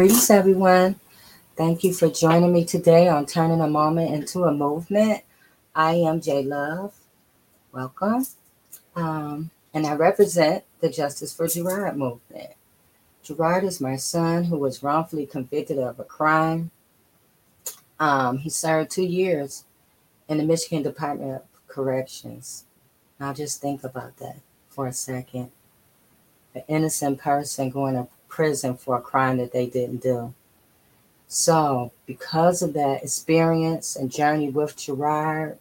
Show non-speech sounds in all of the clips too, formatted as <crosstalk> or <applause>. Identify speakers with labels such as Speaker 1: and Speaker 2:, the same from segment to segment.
Speaker 1: Greetings, everyone. Thank you for joining me today on Turning a Moment into a Movement. I am Jay Love. Welcome. Um, and I represent the Justice for Gerard movement. Gerard is my son who was wrongfully convicted of a crime. Um, he served two years in the Michigan Department of Corrections. Now, just think about that for a second. An innocent person going to prison for a crime that they didn't do. So, because of that experience and journey with Gerard,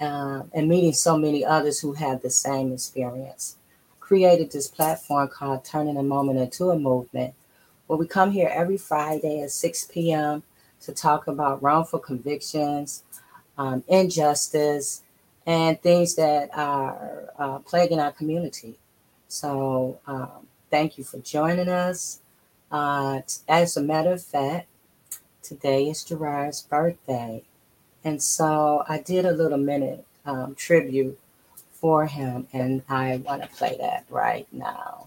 Speaker 1: uh, and meeting so many others who had the same experience, created this platform called Turning a Moment into a Movement, where we come here every Friday at 6 p.m. to talk about wrongful convictions, um, injustice, and things that are uh, plaguing our community. So, um, thank you for joining us. Uh, as a matter of fact, today is Gerard's birthday. And so I did a little minute um, tribute for him, and I want to play that right now.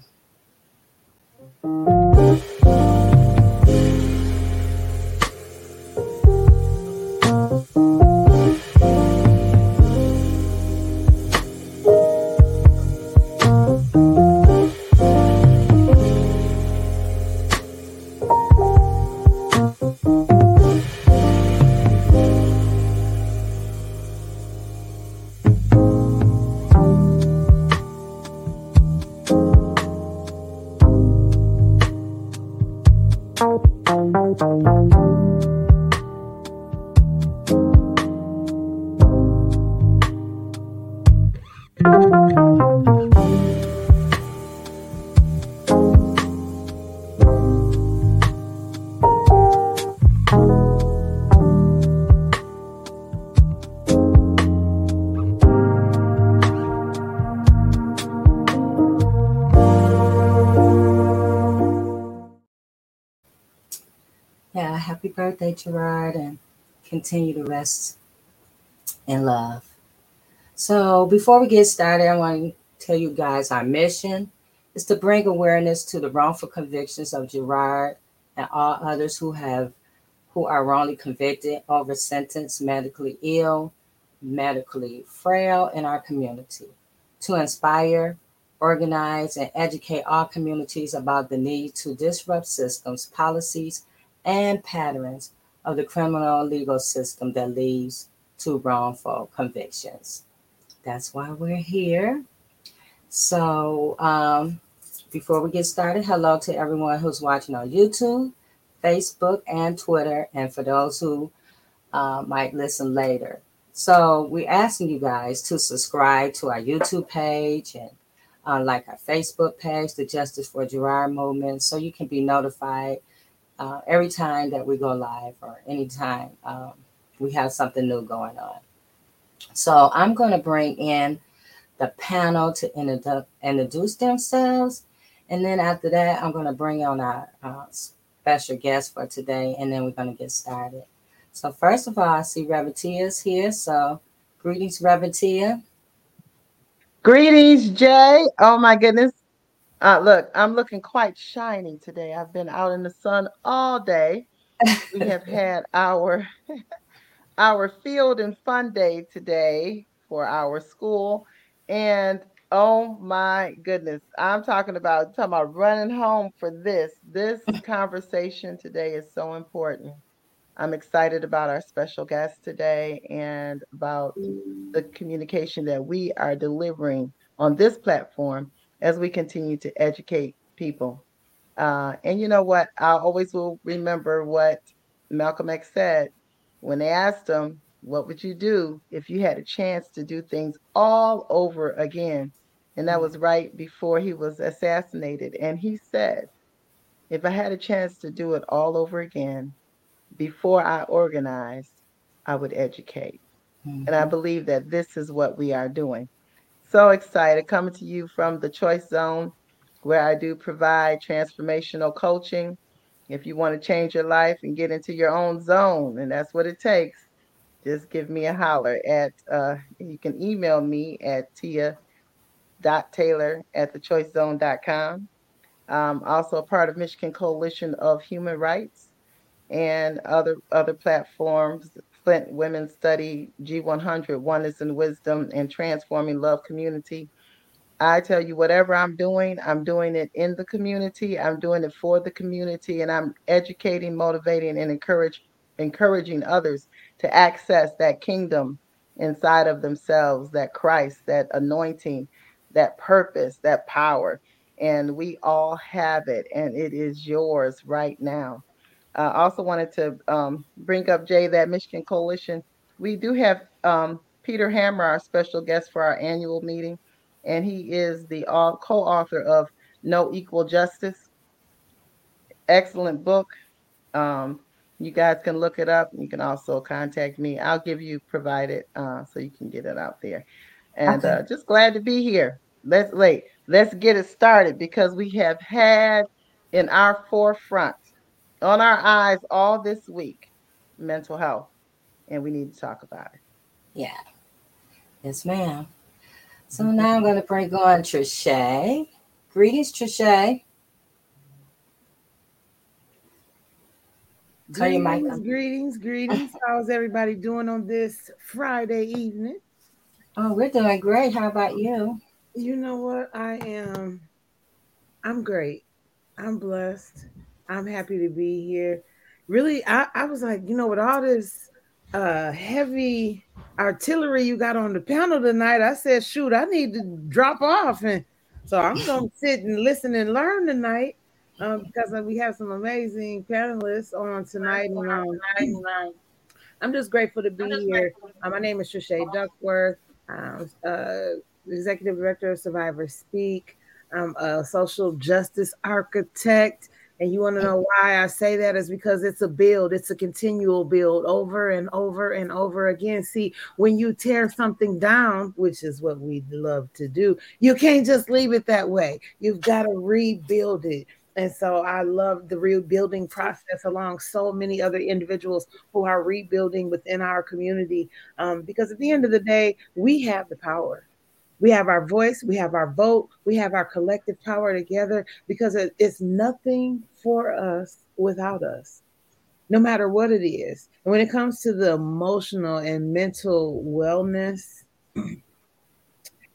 Speaker 1: Birthday, Gerard, and continue to rest in love. So, before we get started, I want to tell you guys our mission is to bring awareness to the wrongful convictions of Gerard and all others who have who are wrongly convicted over sentenced medically ill, medically frail in our community, to inspire, organize, and educate all communities about the need to disrupt systems, policies, and patterns of the criminal legal system that leads to wrongful convictions. That's why we're here. So, um, before we get started, hello to everyone who's watching on YouTube, Facebook, and Twitter, and for those who uh, might listen later. So, we're asking you guys to subscribe to our YouTube page and uh, like our Facebook page, the Justice for Gerard Movement, so you can be notified uh, every time that we go live or anytime um, we have something new going on. So I'm going to bring in the panel to introdu- introduce themselves. And then after that, I'm going to bring on our uh, special guest for today, and then we're going to get started. So first of all, I see Reverend Tia is here. So greetings, Reverend Tia.
Speaker 2: Greetings, Jay. Oh my goodness. Uh, look, I'm looking quite shiny today. I've been out in the sun all day. We have <laughs> had our <laughs> our field and fun day today for our school, and oh my goodness, I'm talking about talking about running home for this. This <laughs> conversation today is so important. I'm excited about our special guest today and about the communication that we are delivering on this platform as we continue to educate people. Uh, and you know what? I always will remember what Malcolm X said when they asked him, What would you do if you had a chance to do things all over again? And that was right before he was assassinated. And he said, If I had a chance to do it all over again, before I organized, I would educate. Mm-hmm. And I believe that this is what we are doing. So excited coming to you from the Choice Zone, where I do provide transformational coaching. If you want to change your life and get into your own zone, and that's what it takes, just give me a holler at, uh, you can email me at tia.taylor at thechoicezone.com. Um, also a part of Michigan Coalition of Human Rights and other other platforms. Flint Women Study G100, Oneness and Wisdom, and Transforming Love Community. I tell you, whatever I'm doing, I'm doing it in the community. I'm doing it for the community, and I'm educating, motivating, and encourage, encouraging others to access that kingdom inside of themselves, that Christ, that anointing, that purpose, that power. And we all have it, and it is yours right now. I uh, also wanted to um, bring up, Jay, that Michigan Coalition. We do have um, Peter Hammer, our special guest for our annual meeting and he is the co-author of No Equal Justice. Excellent book. Um, you guys can look it up. You can also contact me. I'll give you provided uh, so you can get it out there. And okay. uh, just glad to be here. Let's wait. Let's get it started because we have had in our forefront, on our eyes all this week, mental health, and we need to talk about it.
Speaker 1: Yeah. Yes, ma'am. So now I'm going to bring on Trische'. Greetings, Trische'.
Speaker 3: Greetings, greetings, greetings. How's everybody doing on this Friday evening?
Speaker 1: Oh, we're doing great. How about you?
Speaker 3: You know what? I am I'm great. I'm blessed. I'm happy to be here. Really, I, I was like, you know, with all this uh heavy artillery you got on the panel tonight, I said, shoot, I need to drop off. And so I'm <laughs> going to sit and listen and learn tonight um, because we have some amazing panelists on tonight. And, um, I'm just grateful to be here. Uh, my name is Trische' Duckworth. I'm uh, executive director of Survivor Speak. I'm a social justice architect. And you want to know why I say that is because it's a build, it's a continual build over and over and over again. See, when you tear something down, which is what we love to do, you can't just leave it that way. You've got to rebuild it. And so I love the rebuilding process along so many other individuals who are rebuilding within our community. Um, because at the end of the day, we have the power we have our voice, we have our vote, we have our collective power together because it's nothing for us without us, no matter what it is. And when it comes to the emotional and mental wellness,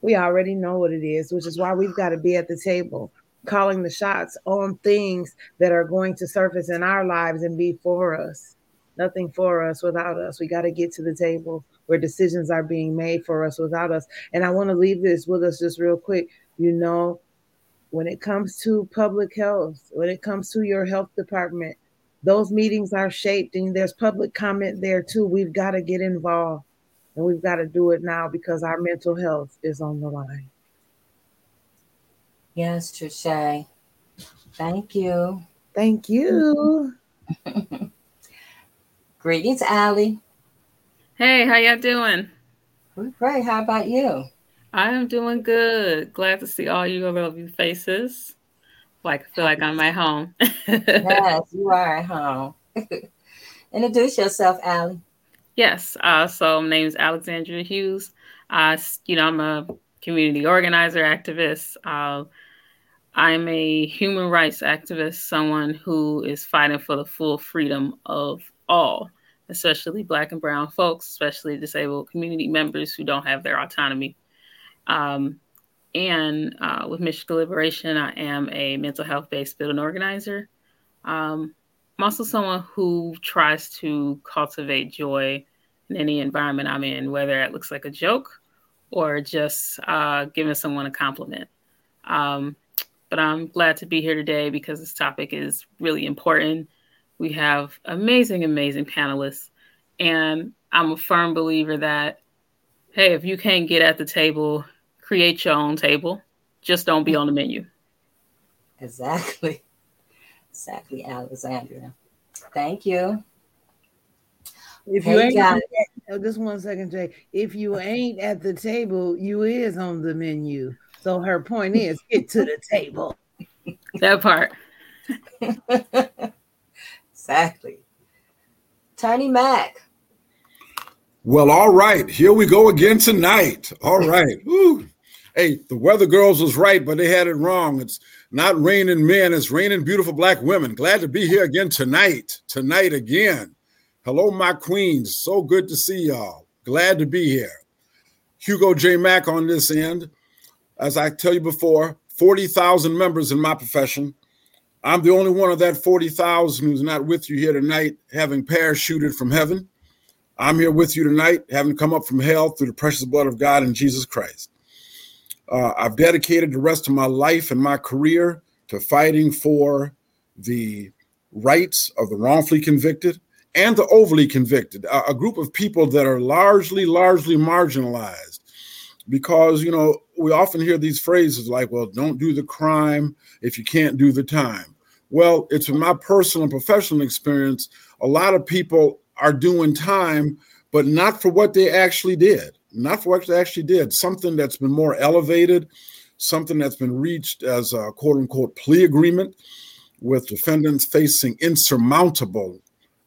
Speaker 3: we already know what it is, which is why we've got to be at the table calling the shots on things that are going to surface in our lives and be for us. Nothing for us without us. We got to get to the table where decisions are being made for us without us. And I want to leave this with us just real quick. You know, when it comes to public health, when it comes to your health department, those meetings are shaped and there's public comment there too. We've got to get involved and we've got to do it now because our mental health is on the line.
Speaker 1: Yes, Trische'. Thank you.
Speaker 3: Thank you. <laughs> <laughs>
Speaker 1: Greetings, Allie.
Speaker 4: Hey, how y'all doing?
Speaker 1: We're great. How about you?
Speaker 4: I'm doing good. Glad to see all you lovely faces. Like I feel like I'm at home. <laughs>
Speaker 1: yes, you are at home. <laughs> Introduce yourself, Allie.
Speaker 4: Yes. Uh, so my name is Alexanderia Hughes. Uh, you know, I'm a community organizer, activist. Uh, I'm a human rights activist, someone who is fighting for the full freedom of all especially Black and Brown folks, especially disabled community members who don't have their autonomy. Um, and uh, with Michigan Liberation, I am a mental health based building organizer. Um, I'm also someone who tries to cultivate joy in any environment I'm in, whether it looks like a joke or just uh, giving someone a compliment. Um, but I'm glad to be here today because this topic is really important we have amazing, amazing panelists. And I'm a firm believer that, hey, if you can't get at the table, create your own table. Just don't be on the menu.
Speaker 1: Exactly. Exactly, Alexanderia. Thank you.
Speaker 3: If you ain't at, just one second, Jay. If you ain't at the table, you is on the menu. So her point is get to the table.
Speaker 4: That part. <laughs>
Speaker 1: Exactly. Attorney Mack.
Speaker 5: Well, all right. Here we go again tonight. All right. <laughs> Hey, the weather girls was right, but they had it wrong. It's not raining men, it's raining beautiful black women. Glad to be here again tonight. Tonight again. Hello, my queens. So good to see y'all. Glad to be here. Hugo J. Mack on this end. As I tell you before, 40,000 members in my profession. I'm the only one of that 40,000 who's not with you here tonight, having parachuted from heaven. I'm here with you tonight, having come up from hell through the precious blood of God and Jesus Christ. Uh, I've dedicated the rest of my life and my career to fighting for the rights of the wrongfully convicted and the overly convicted, a, a group of people that are largely, largely marginalized. Because, you know, we often hear these phrases like, well, don't do the crime if you can't do the time. Well, it's my personal and professional experience, a lot of people are doing time, but not for what they actually did not for what they actually did, something that's been more elevated, something that's been reached as a quote unquote plea agreement with defendants facing insurmountable,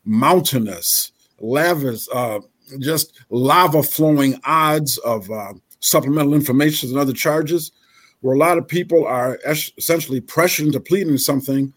Speaker 5: mountainous, lavish, uh, just lava flowing odds of uh, supplemental information and other charges, where a lot of people are essentially pressured into pleading something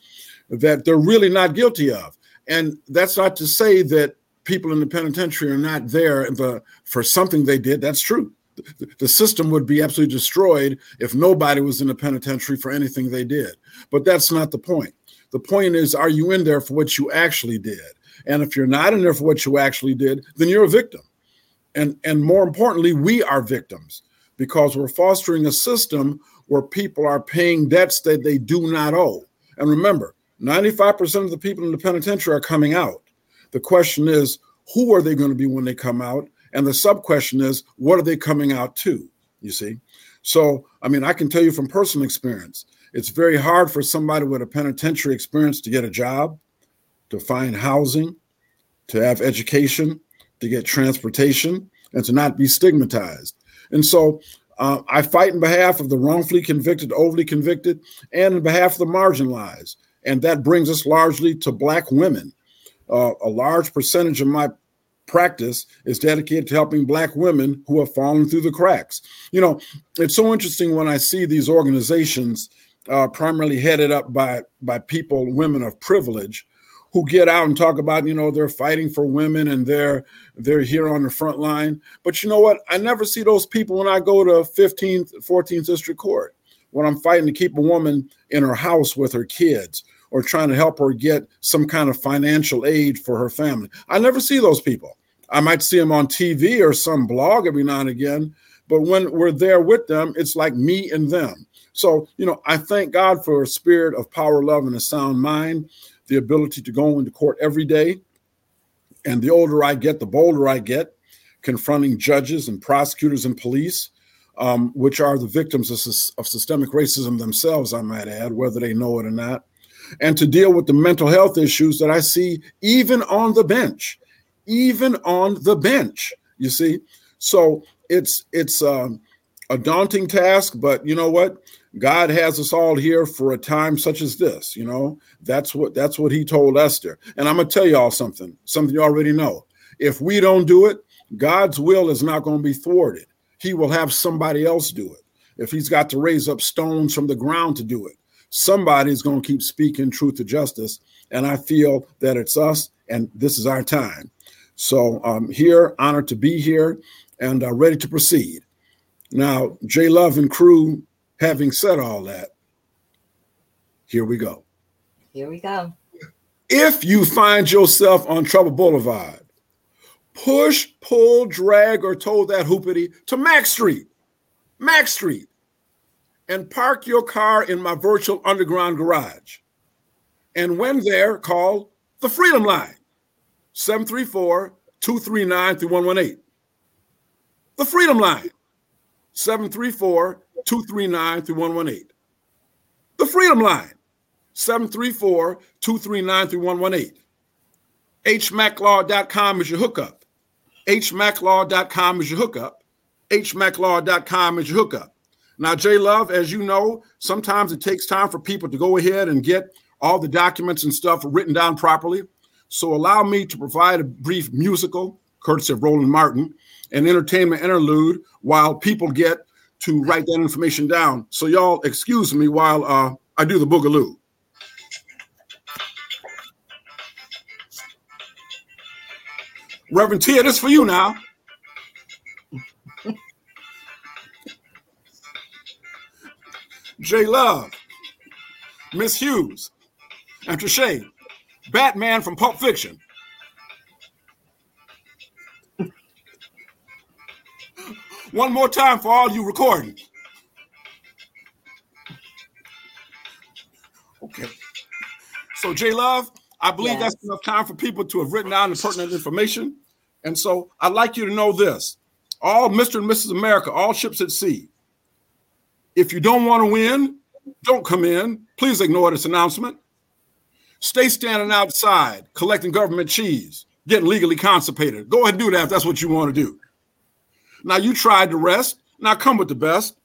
Speaker 5: that they're really not guilty of. And that's not to say that people in the penitentiary are not there the, for something they did, that's true. The, the system would be absolutely destroyed if nobody was in the penitentiary for anything they did. But that's not the point. The point is, are you in there for what you actually did? And if you're not in there for what you actually did, then you're a victim. And, and more importantly, we are victims because we're fostering a system where people are paying debts that they do not owe. And remember, 95% of the people in the penitentiary are coming out. The question is, who are they going to be when they come out? And the sub question is, what are they coming out to? You see? So, I mean, I can tell you from personal experience, it's very hard for somebody with a penitentiary experience to get a job, to find housing, to have education, to get transportation, and to not be stigmatized. And so uh, I fight in behalf of the wrongfully convicted, overly convicted, and in behalf of the marginalized. And that brings us largely to Black women uh, a large percentage of my practice is dedicated to helping black women who have fallen through the cracks you know it's so interesting when i see these organizations uh, primarily headed up by by people women of privilege who get out and talk about you know they're fighting for women and they're they're here on the front line but you know what i never see those people when i go to 15th 14th district court when i'm fighting to keep a woman in her house with her kids or trying to help her get some kind of financial aid for her family. I never see those people. I might see them on TV or some blog every now and again, but when we're there with them, it's like me and them. So, you know, I thank God for a spirit of power, love, and a sound mind, the ability to go into court every day. And the older I get, the bolder I get, confronting judges and prosecutors and police, um, which are the victims of, of systemic racism themselves, I might add, whether they know it or not and to deal with the mental health issues that I see even on the bench, even on the bench. You see, so it's it's um, a daunting task, but you know what? God has us all here for a time such as this. You know, that's what that's what He told Esther. And I'm gonna tell y'all something, something you already know. If we don't do it, God's will is not going to be thwarted. He will have somebody else do it. If He's got to raise up stones from the ground to do it, somebody's going to keep speaking truth to justice. And I feel that it's us, and this is our time. So I'm um, here, honored to be here, and uh, ready to proceed. Now, Jay Love and crew, having said all that, here we go.
Speaker 1: Here we go.
Speaker 5: If you find yourself on Trouble Boulevard, push, pull, drag, or tow that hoopity to Mack Street. Mack Street and park your car in my virtual underground garage. And when there, call the Freedom Line, 734 239 3118. The Freedom Line, 734 239 3118. The Freedom Line, 734 239 3118. HMAClaw.com is your hookup. HMAClaw.com is your hookup. HMAClaw.com is your hookup. Now, Jay Love, as you know, sometimes it takes time for people to go ahead and get all the documents and stuff written down properly. So allow me to provide a brief musical, courtesy of Roland Martin, an entertainment interlude while people get to write that information down. So y'all excuse me while uh, I do the boogaloo. Reverend Tia, this for you now. Jay Love, Miss Hughes, and Trische', Batman from Pulp Fiction. One more time for all you recording. Okay. So, Jay Love, I believe
Speaker 1: Yes.
Speaker 5: that's enough time for people to have written down the pertinent information. And so I'd like you to know this all Mr. and Mrs. America, all ships at sea. If you don't want to win, don't come in. Please ignore this announcement. Stay standing outside collecting government cheese, getting legally constipated. Go ahead and do that if that's what you want to do. Now you tried the rest. Now come with the best.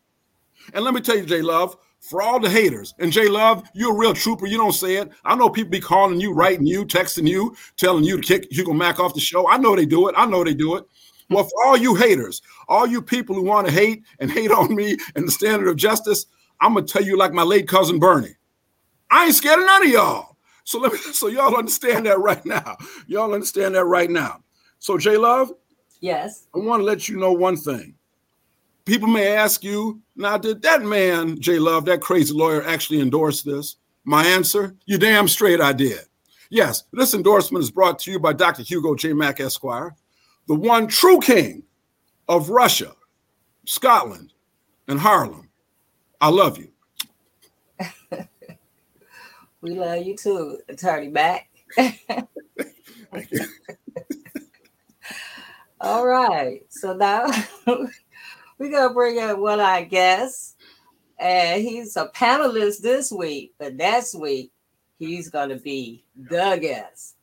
Speaker 5: And let me tell you, Jay Love, for all the haters, and Jay Love, you're a real trooper. You don't say it. I know people be calling you, writing you, texting you, telling you to kick Hugo Mack off the show. I know they do it. I know they do it. Well, for all you haters, all you people who want to hate and hate on me and the standard of justice, I'm gonna tell you like my late cousin Bernie. I ain't scared of none of y'all. So let me <laughs> so y'all understand that right now. Y'all understand that right now. So Jay Love,
Speaker 1: Yes.
Speaker 5: I want to let you know one thing. People may ask you, now, did that man, Jay Love, that crazy lawyer, actually endorse this? My answer, you damn straight I did. Yes, this endorsement is brought to you by Dr. Hugo J. Mack Esquire, the one true king of Russia, Scotland, and Harlem. I love you. <laughs>
Speaker 1: We love you too, Attorney Mack. <laughs> <laughs> All right. So now <laughs> we're gonna bring in one of our guests. And he's a panelist this week, but next week he's gonna be the guest.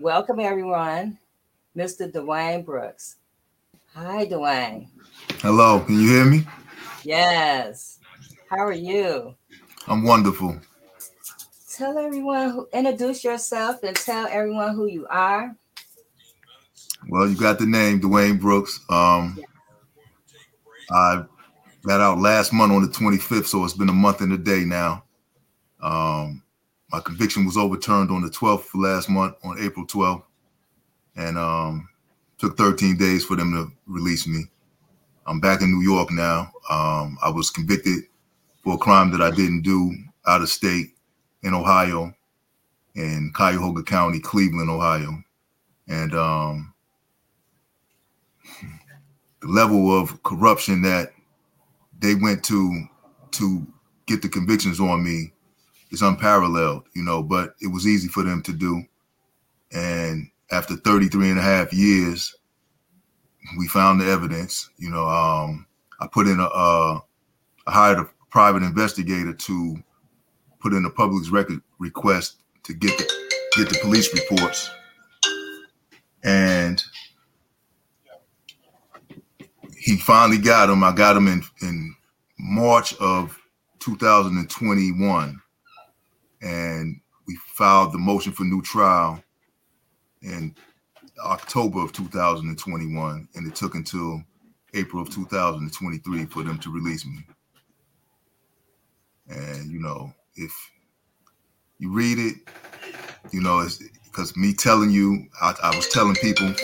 Speaker 1: Welcome everyone, Mr. Dwayne Brooks. Hi, Dwayne.
Speaker 6: Hello, can you hear me?
Speaker 1: Yes. How are you?
Speaker 6: I'm wonderful.
Speaker 1: Tell everyone who introduce yourself and tell everyone who you are.
Speaker 6: Well, you got the name Dwayne Brooks. Um, I got out last month on the 25th, so it's been a month and a day now. Um, my conviction was overturned on the 12th last month, on April 12th, and um, took 13 days for them to release me. I'm back in New York now. Um, I was convicted for a crime that I didn't do out of state in Ohio, in Cuyahoga County, Cleveland, Ohio, and um, the level of corruption that they went to to get the convictions on me is unparalleled, you know, but it was easy for them to do. And after 33 and a half years, we found the evidence, you know, um, I put in a, uh, I hired a private investigator to put in a public record request to get the, get the police reports. And he finally got him. I got him in, in March of 2021. And we filed the motion for new trial in October of 2021. And it took until April of 2023 for them to release me. And, you know, if you read it, you know, it's because me telling you, I, I was telling people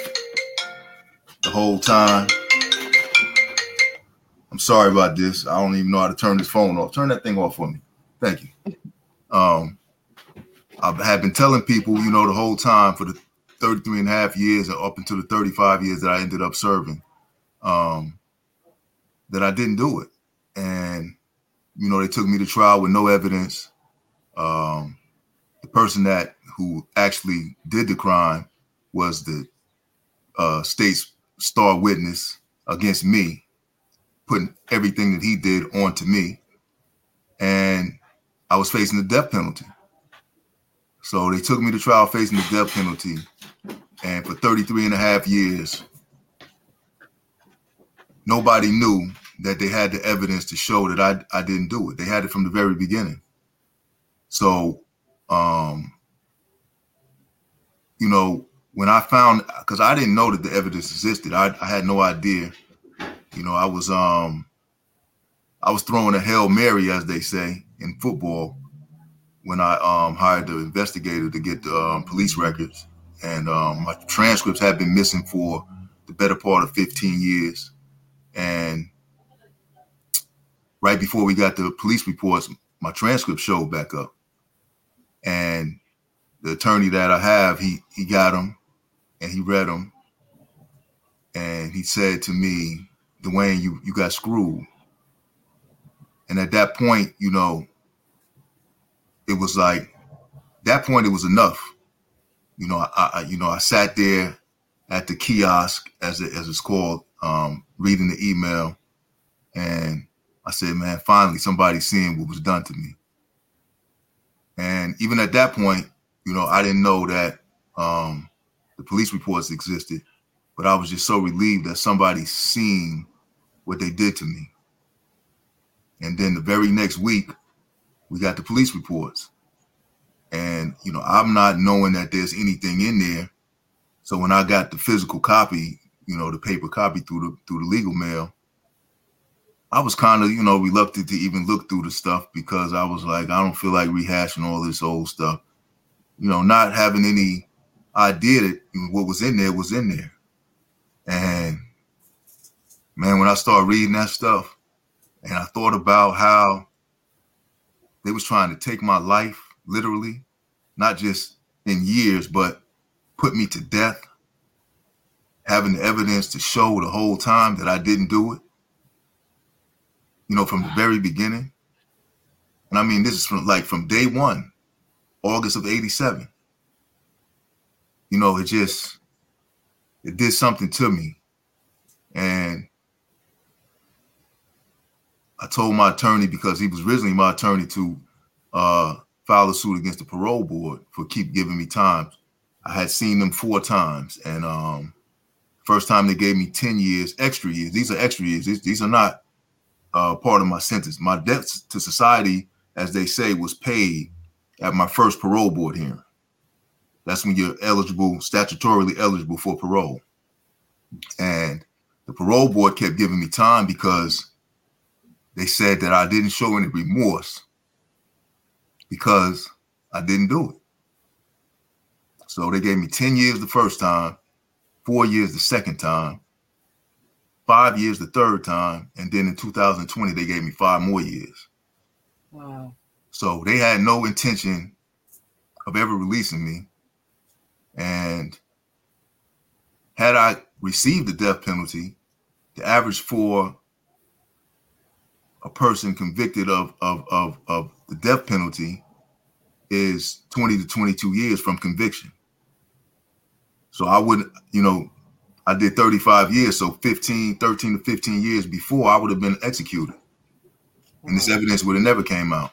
Speaker 6: the whole time. I'm sorry about this. I don't even know how to turn this phone off. Turn that thing off for me. Thank you. Um, I have been telling people, you know, the whole time for the 33 and a half years or up until the 35 years that I ended up serving, um, that I didn't do it. And, you know, they took me to trial with no evidence. Um, the person that who actually did the crime was the uh, state's star witness against me, putting everything that he did onto me. And I was facing the death penalty. So they took me to trial facing the death penalty. And for 33 and a half years, nobody knew that they had the evidence to show that I, I didn't do it. They had it from the very beginning. So, um, you know, when I found, because I didn't know that the evidence existed, I, I had no idea. You know, I was um, I was throwing a hail mary, as they say, in football when I um, hired the investigator to get the um, police records, and um, my transcripts had been missing for the better part of 15 years. And right before we got the police reports, my transcript showed back up, and the attorney that I have, he he got them, and he read them, and he said to me, "Dwayne, you you got screwed." And at that point, you know, it was like that point it was enough. You know, I, I you know I sat there at the kiosk as it as it's called, um, reading the email, and I said, "Man, finally somebody's seeing what was done to me." And even at that point, you know, I didn't know that um, the police reports existed, but I was just so relieved that somebody seen what they did to me. And then the very next week, we got the police reports. And, you know, I'm not knowing that there's anything in there. So when I got the physical copy, you know, the paper copy through the through the legal mail, I was kind of, you know, reluctant to even look through the stuff because I was like, I don't feel like rehashing all this old stuff. You know, not having any idea that what was in there was in there. And man, when I started reading that stuff and I thought about how they was trying to take my life literally, not just in years, but put me to death. Having the evidence to show the whole time that I didn't do it. You know, from the very beginning. And I mean, this is from like from day one, August of 87. You know, it just it did something to me. And I told my attorney because he was originally my attorney to uh, file a suit against the parole board for keep giving me time. I had seen them four times, and um, first time they gave me ten years, extra years. These are extra years. These, these are not uh, part of my sentence. My debt to society, as they say, was paid at my first parole board hearing. That's when you're eligible, statutorily eligible for parole. And the parole board kept giving me time because they said that I didn't show any remorse because I didn't do it. So they gave me 10 years the first time, four years the second time, five years the third time, and then in 2020 they gave me five more years.
Speaker 1: Wow.
Speaker 6: So they had no intention of ever releasing me. And had I received the death penalty, the average for a person convicted of of of of the death penalty is 20 to 22 years from conviction. So I wouldn't, you know, I did 35 years, so 15, 13 to 15 years before I would have been executed. And this mm. evidence would have never came out.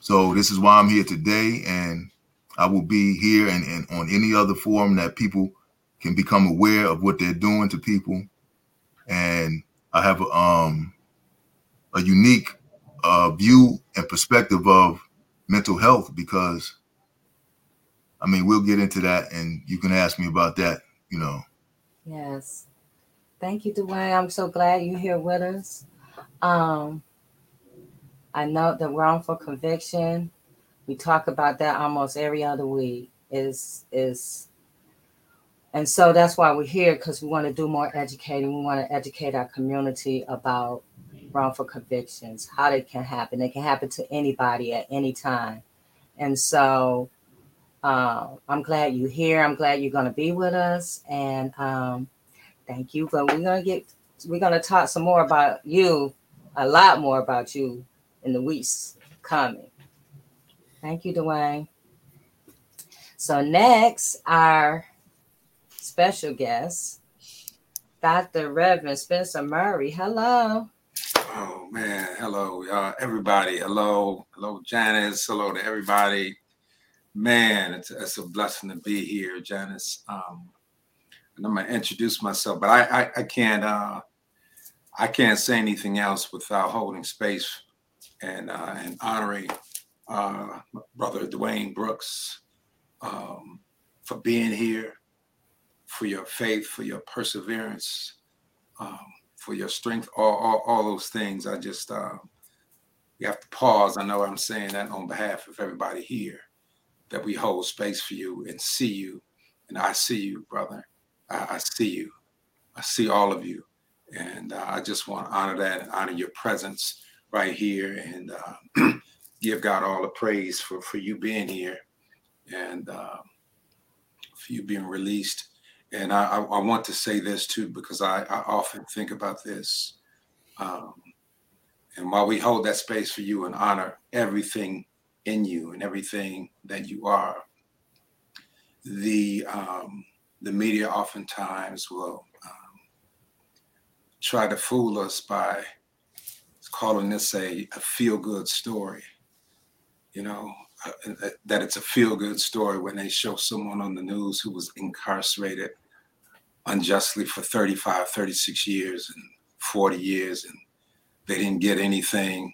Speaker 6: So this is why I'm here today, and I will be here and, and on any other forum that people can become aware of what they're doing to people. And I have a, um, a unique uh, view and perspective of mental health because, I mean, we'll get into that, and you can ask me about that. You know.
Speaker 1: Yes. Thank you, Dwayne. I'm so glad you're here with us. Um, I know the wrongful conviction. We talk about that almost every other week. Is is and so that's why we're here because we want to do more educating. We want to educate our community about wrongful convictions, how they can happen. They can happen to anybody at any time. And so uh, I'm glad you're here. I'm glad you're going to be with us. And um, thank you. But we're going to get, we're going to talk some more about you, a lot more about you in the weeks coming. Thank you, Dwayne. So next, our special guest, Dr. Reverend Spencer Murray. Hello.
Speaker 7: Oh man, hello, uh, everybody. Hello, hello, Janice. Hello to everybody. Man, it's, it's a blessing to be here, Janice. Um, and I'm gonna introduce myself, but I I, I can't uh, I can't say anything else without holding space and uh, and honoring uh, brother Dwayne Brooks um, for being here, for your faith, for your perseverance. Um, for your strength, all, all, all those things. I just, uh, we have to pause. I know I'm saying that on behalf of everybody here, that we hold space for you and see you. And I see you, brother. I, I see you. I see all of you. And uh, I just want to honor that and honor your presence right here and uh, <clears throat> give God all the praise for, for you being here and uh, for you being released. And I, I, want to say this too, because I, I often think about this. Um, and while we hold that space for you and honor everything in you and everything that you are, the um, the media oftentimes will um, try to fool us by calling this a, a feel good story. You know, that it's a feel good story when they show someone on the news who was incarcerated unjustly for 35, 36 years and 40 years, and they didn't get anything.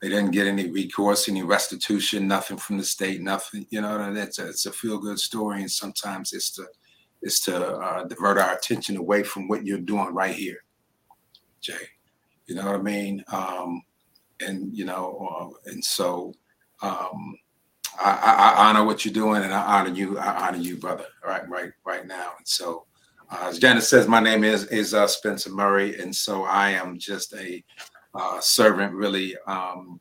Speaker 7: They didn't get any recourse, any restitution, nothing from the state, nothing. You know, it's a, it's a feel good story, and sometimes it's to it's to uh, divert our attention away from what you're doing right here, Jay. You know what I mean? Um, and you know, uh, and so um, I, I, honor what you're doing, and I honor you. I honor you, brother. Right, right, right now. And so, uh, as Janice says, my name is is uh, Spencer Murray, and so I am just a uh, servant. Really, um,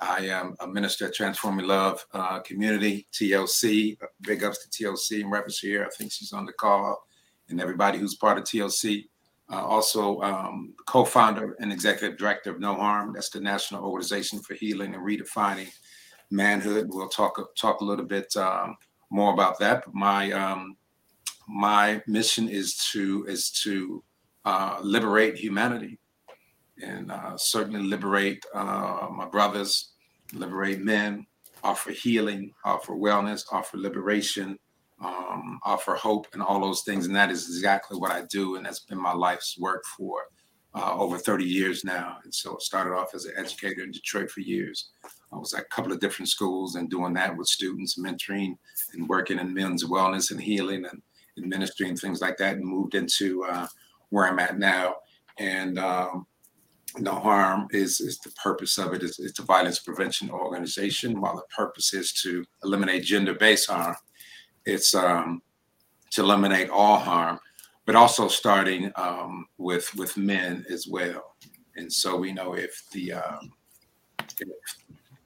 Speaker 7: I am a minister at Transforming Love uh, Community TLC. Big ups to TLC and reference here. I think she's on the call, and everybody who's part of TLC uh, also um, co-founder and executive director of No Harm. That's the National Organization for Healing and Redefining Manhood. We'll talk talk a little bit um, more about that. But my um, my mission is to is to uh, liberate humanity and uh, certainly liberate uh, my brothers, liberate men, offer healing, offer wellness, offer liberation, um, offer hope and all those things. And that is exactly what I do. And that's been my life's work for uh, over 30 years now. And so I started off as an educator in Detroit for years. I was at a couple of different schools and doing that with students, mentoring and working in men's wellness and healing and administering things like that, and moved into uh, where I'm at now. And um, no harm is is the purpose of it is it's a violence prevention organization while the purpose is to eliminate gender-based harm it's um, to eliminate all harm, but also starting um, with with men as well. And so we know if the um, if,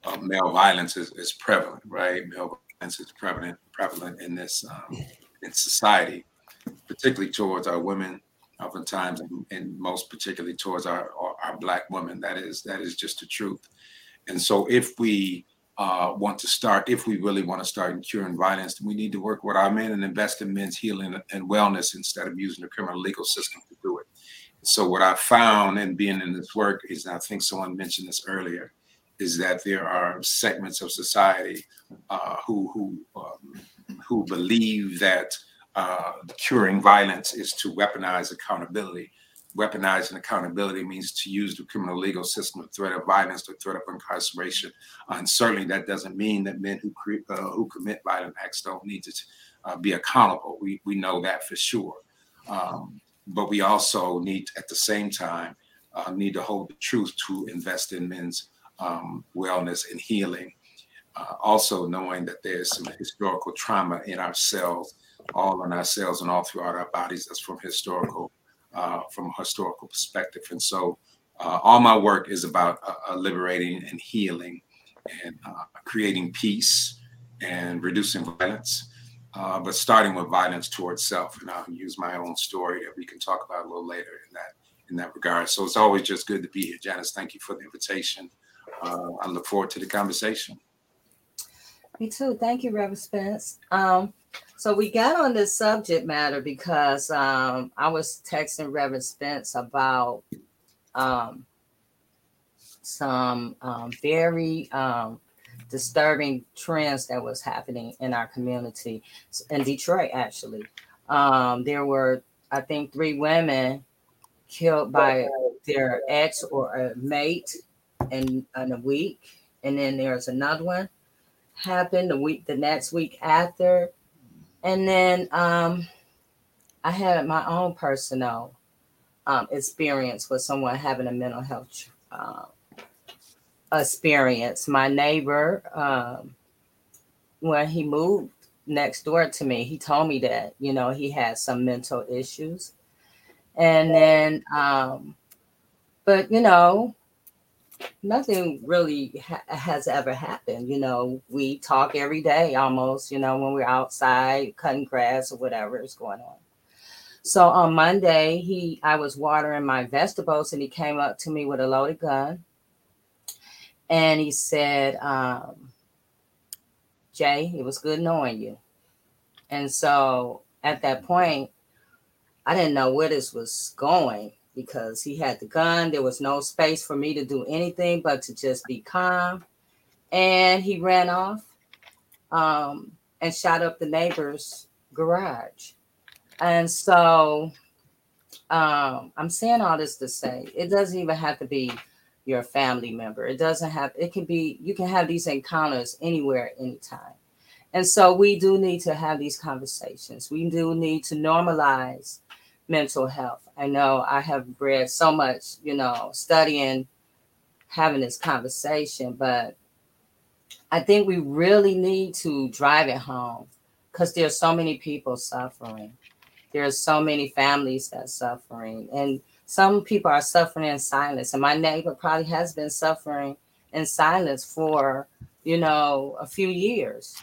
Speaker 7: uh, male violence is, is prevalent, right? Male violence is prevalent prevalent in this um, in society, particularly towards our women, oftentimes, and, most particularly towards our, our, our black women. That is that is just the truth. And so if we uh, want to start, if we really want to start curing violence, we need to work with our men and invest in men's healing and wellness instead of using the criminal legal system to do it. So, what I found in being in this work is, I think someone mentioned this earlier, is that there are segments of society uh, who who um, who believe that uh, curing violence is to weaponize accountability weaponizing accountability means to use the criminal legal system to threat of violence, to threat of incarceration. Uh, and certainly that doesn't mean that men who, cre- uh, who commit violent acts don't need to uh, be accountable. We, we know that for sure. Um, but we also need, at the same time, uh, need to hold the truth to invest in men's um, wellness and healing. Uh, also knowing that there's some historical trauma in ourselves, all in ourselves and all throughout our bodies that's from historical uh, from a historical perspective. And so uh, all my work is about uh, uh liberating and healing and uh, creating peace and reducing violence, but starting with violence towards self. And I'll use my own story that we can talk about a little later in that in that regard. So it's always just good to be here, Janice. Thank you for the invitation. I look forward to the conversation.
Speaker 1: Me too. Thank you, Reverend Spence. Um, so we got on this subject matter because um, I was texting Reverend Spence about um, some um, very um, disturbing trends that was happening in our community in Detroit. Actually, um, there were I think three women killed by their ex or a mate in, in a week, and then there's another one happened the week the next week after and then um, I had my own personal um, experience with someone having a mental health uh, experience. My neighbor, um, when he moved next door to me, he told me that, you know, he had some mental issues. And then, um, but, you know, nothing really ha- has ever happened. You know, we talk every day almost, you know, when we're outside cutting grass or whatever is going on. So on Monday, he I was watering my vegetables and he came up to me with a loaded gun and he said, um, Jay, it was good knowing you. And so at that point, I didn't know where this was going because he had the gun. There was no space for me to do anything but to just be calm. And he ran off um, and shot up the neighbor's garage. And so um, I'm saying all this to say it doesn't even have to be your family member. It doesn't have, it can be, you can have these encounters anywhere, anytime. And so we do need to have these conversations. We do need to normalize mental health. I know I have read so much, you know, studying, having this conversation, but I think we really need to drive it home because there's so many people suffering. There's so many families that suffering, and some people are suffering in silence. And my neighbor probably has been suffering in silence for, you know, a few years.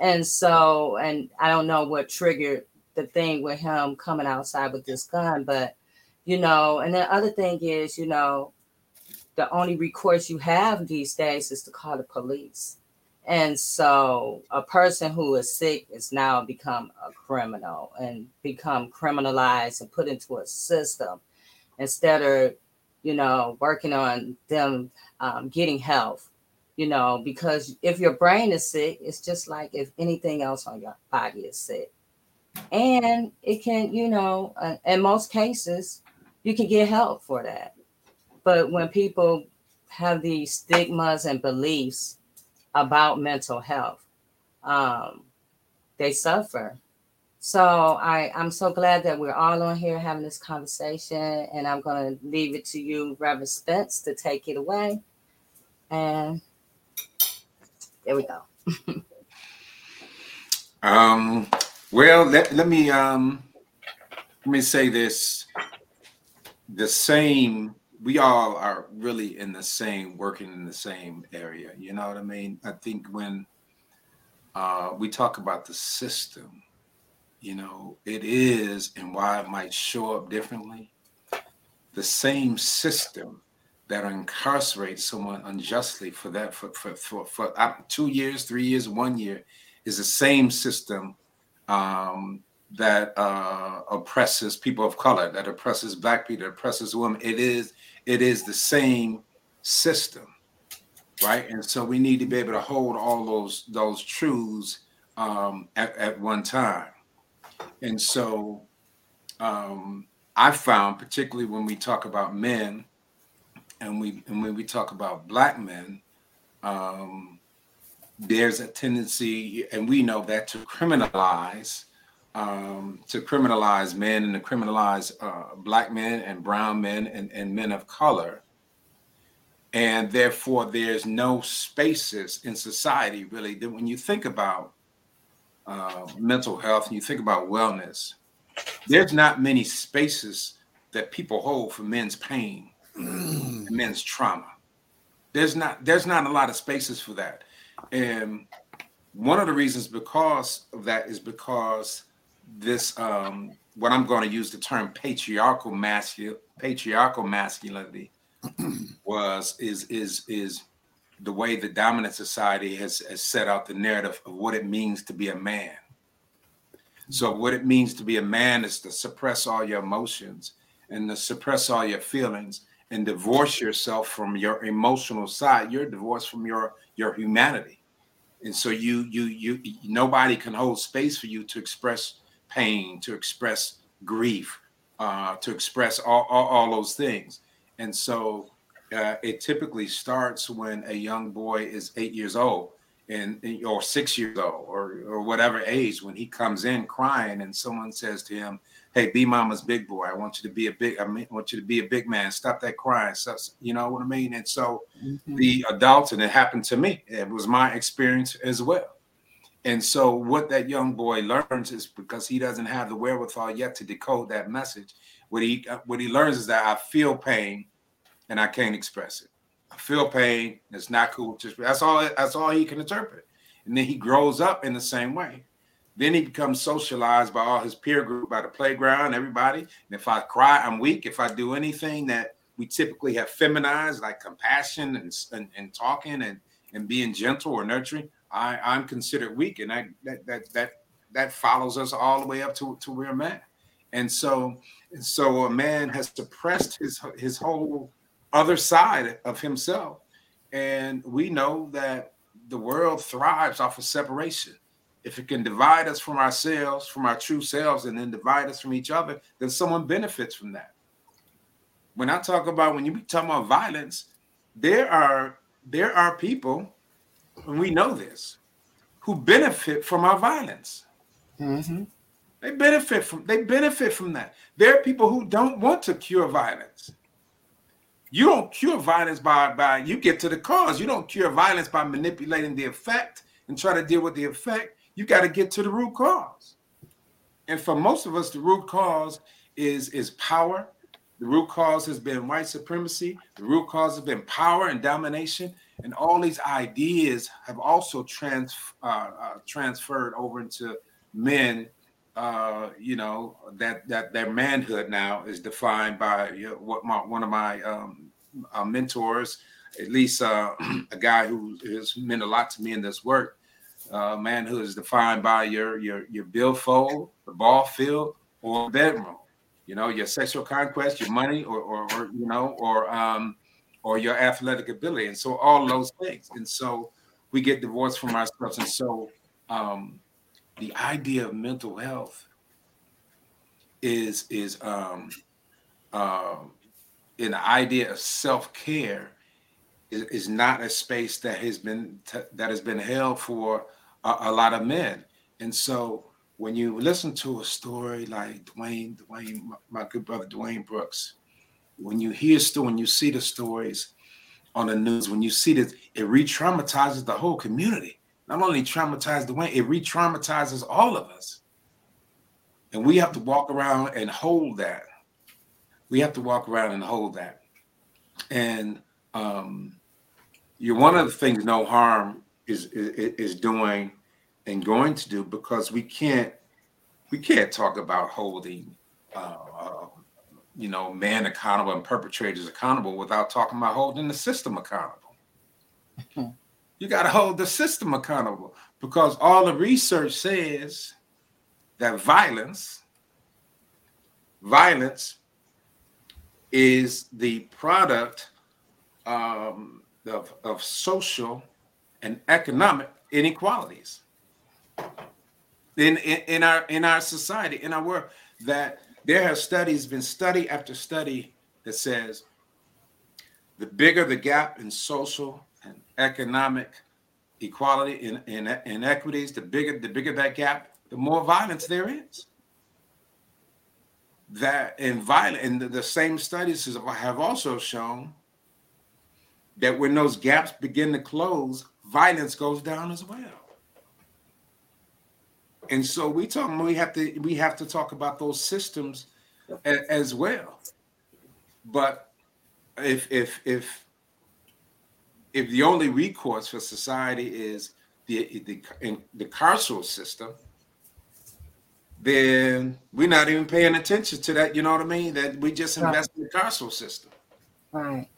Speaker 1: And so, and I don't know what triggered the thing with him coming outside with this gun, but you know, and the other thing is, you know, the only recourse you have these days is to call the police. And so a person who is sick is now become a criminal and become criminalized and put into a system instead of, you know, working on them um, getting health, you know, because if your brain is sick, it's just like if anything else on your body is sick and it can you know uh, in most cases you can get help for that. But when people have these stigmas and beliefs about mental health um, they suffer. So I, i'm so glad that we're all on here having this conversation and i'm going to leave it to you reverend spence to take it away. And there we go. <laughs>
Speaker 7: Um well, let, let me um let me say this. The same, we all are really in the same, working in the same area. You know what I mean? I think when uh, we talk about the system, you know, it is and why it might show up differently. The same system that incarcerates someone unjustly for that for for for, for uh, two years, three years, one year is the same system um, that uh, oppresses people of color, that oppresses black people, that oppresses women. It is it is the same system, right? And so we need to be able to hold all those those truths um, at, at one time. And so um, I found, particularly when we talk about men, and we and when we talk about black men, um, there's a tendency, and we know that to criminalize, um, to criminalize men and to criminalize uh, black men and brown men and, and men of color. And therefore, there's no spaces in society really that when you think about uh, mental health and you think about wellness, there's not many spaces that people hold for men's pain, men's trauma. There's not there's not a lot of spaces for that. And one of the reasons because of that is because this um, what I'm going to use the term patriarchal masculine patriarchal masculinity <clears throat> was is is is the way the dominant society has, has set out the narrative of what it means to be a man. So what it means to be a man is to suppress all your emotions and to suppress all your feelings and divorce yourself from your emotional side. You're divorced from your your humanity, and so you you you nobody can hold space for you to express pain, to express grief, uh, to express all, all, all those things. And so uh, it typically starts when a young boy is eight years old. and, or six years old or or whatever age when he comes in crying and someone says to him hey be mama's big boy i want you to be a big i mean, I want you to be a big man stop that crying so, you know what i mean and so mm-hmm. the adults and it happened to me it was my experience as well and so what that young boy learns is because he doesn't have the wherewithal yet to decode that message what he what he learns is that i feel pain and i can't express it I feel pain. It's not cool. That's all. That's all he can interpret. And then he grows up in the same way. Then he becomes socialized by all his peer group, by the playground, everybody. And if I cry, I'm weak. If I do anything that we typically have feminized, like compassion and and, and talking and and being gentle or nurturing, I I'm considered weak, and that that that that that follows us all the way up to to where I'm at. And so, so a man has suppressed his his whole other side of himself. And we know that the world thrives off of separation. If it can divide us from ourselves, from our true selves, and then divide us from each other, then someone benefits from that. When I talk about when you talk about violence, there are there are people, and we know this, who benefit from our violence. Mm-hmm. They benefit from they benefit from that. There are people who don't want to cure violence. You don't cure violence by by you get to the cause. You don't cure violence by manipulating the effect and try to deal with the effect. You got to get to the root cause. And for most of us, the root cause is is power. The root cause has been white supremacy. The root cause has been power and domination. And all these ideas have also trans, uh, uh, transferred over into men. Uh, you know that that their manhood now is defined by you know, what my, one of my um, uh, mentors, at least uh, <clears throat> a guy who has meant a lot to me in this work. Uh, manhood is defined by your your your billfold, the ball field, or bedroom. You know, your sexual conquest, your money, or or, or you know, or um, or your athletic ability, and so all those things. And so we get divorced from ourselves, and so um, the idea of mental health is is um, um, an idea of self-care is, is not a space that has been t- that has been held for a, a, lot of men. And so when you listen to a story like dwayne dwayne my, my good brother dwayne brooks when you hear story when you see the stories on the news when you see this it re-traumatizes the whole community. Not only traumatizes dwayne it re-traumatizes all of us. And we have to walk around and hold that. We have to walk around and hold that. And um, you one of the things no harm is, is is doing and going to do because we can't we can't talk about holding uh, you know man accountable and perpetrators accountable without talking about holding the system accountable. you got to hold the system accountable because all the research says that violence violence is the product um, of, of social and economic inequalities in, in, in our in our society, in our world. That there have studies been study after study that says the bigger the gap in social and economic equality in, in inequities, the bigger the bigger that gap, the more violence there is that in violent and the same studies have also shown that when those gaps begin to close, violence goes down as well. And so we talk we have to we have to talk about those systems a, as well. But if if if if the only recourse for society is the the, the carceral system, then we're not even paying attention to that. You know what I mean? That we just invest right. in the carceral system.
Speaker 1: Right.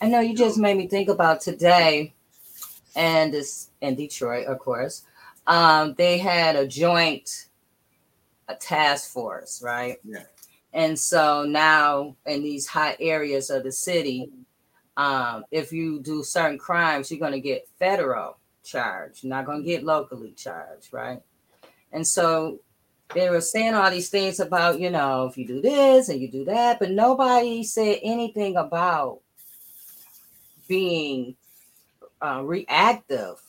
Speaker 1: I know you just made me think about today, and this in Detroit, of course. Um, they had a joint a task force, right?
Speaker 7: Yeah.
Speaker 1: And so now in these high areas of the city, um, if you do certain crimes, you're going to get federal charge. You're not going to get locally charged, right? And so they were saying all these things about, you know, if you do this and you do that, but nobody said anything about being uh, reactive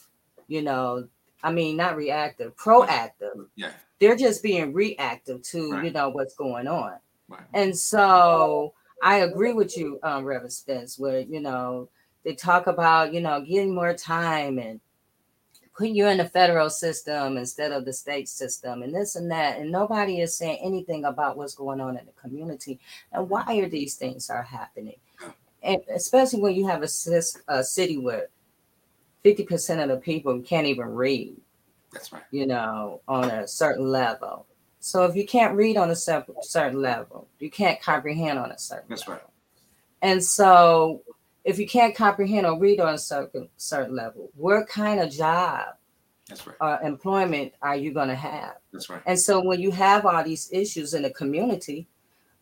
Speaker 1: you know, I mean, not reactive, proactive.
Speaker 7: Yeah.
Speaker 1: They're just being reactive to,
Speaker 7: Right.
Speaker 1: you know, what's going on.
Speaker 7: Right.
Speaker 1: And so I agree with you, um, Reverend Spence, where, you know, they talk about, you know, getting more time and putting you in the federal system instead of the state system and this and that. And nobody is saying anything about what's going on in the community and why are these things are happening. And especially when you have a, a city where 50% of the people can't even read
Speaker 7: That's right.
Speaker 1: you know, on a certain level. So if you can't read on a cer- certain level, you can't comprehend on a certain.
Speaker 7: That's right.
Speaker 1: And so if you can't comprehend or read on a certain certain level, what kind of job
Speaker 7: That's right.
Speaker 1: or employment are you going to have?
Speaker 7: That's right.
Speaker 1: And so when you have all these issues in the community,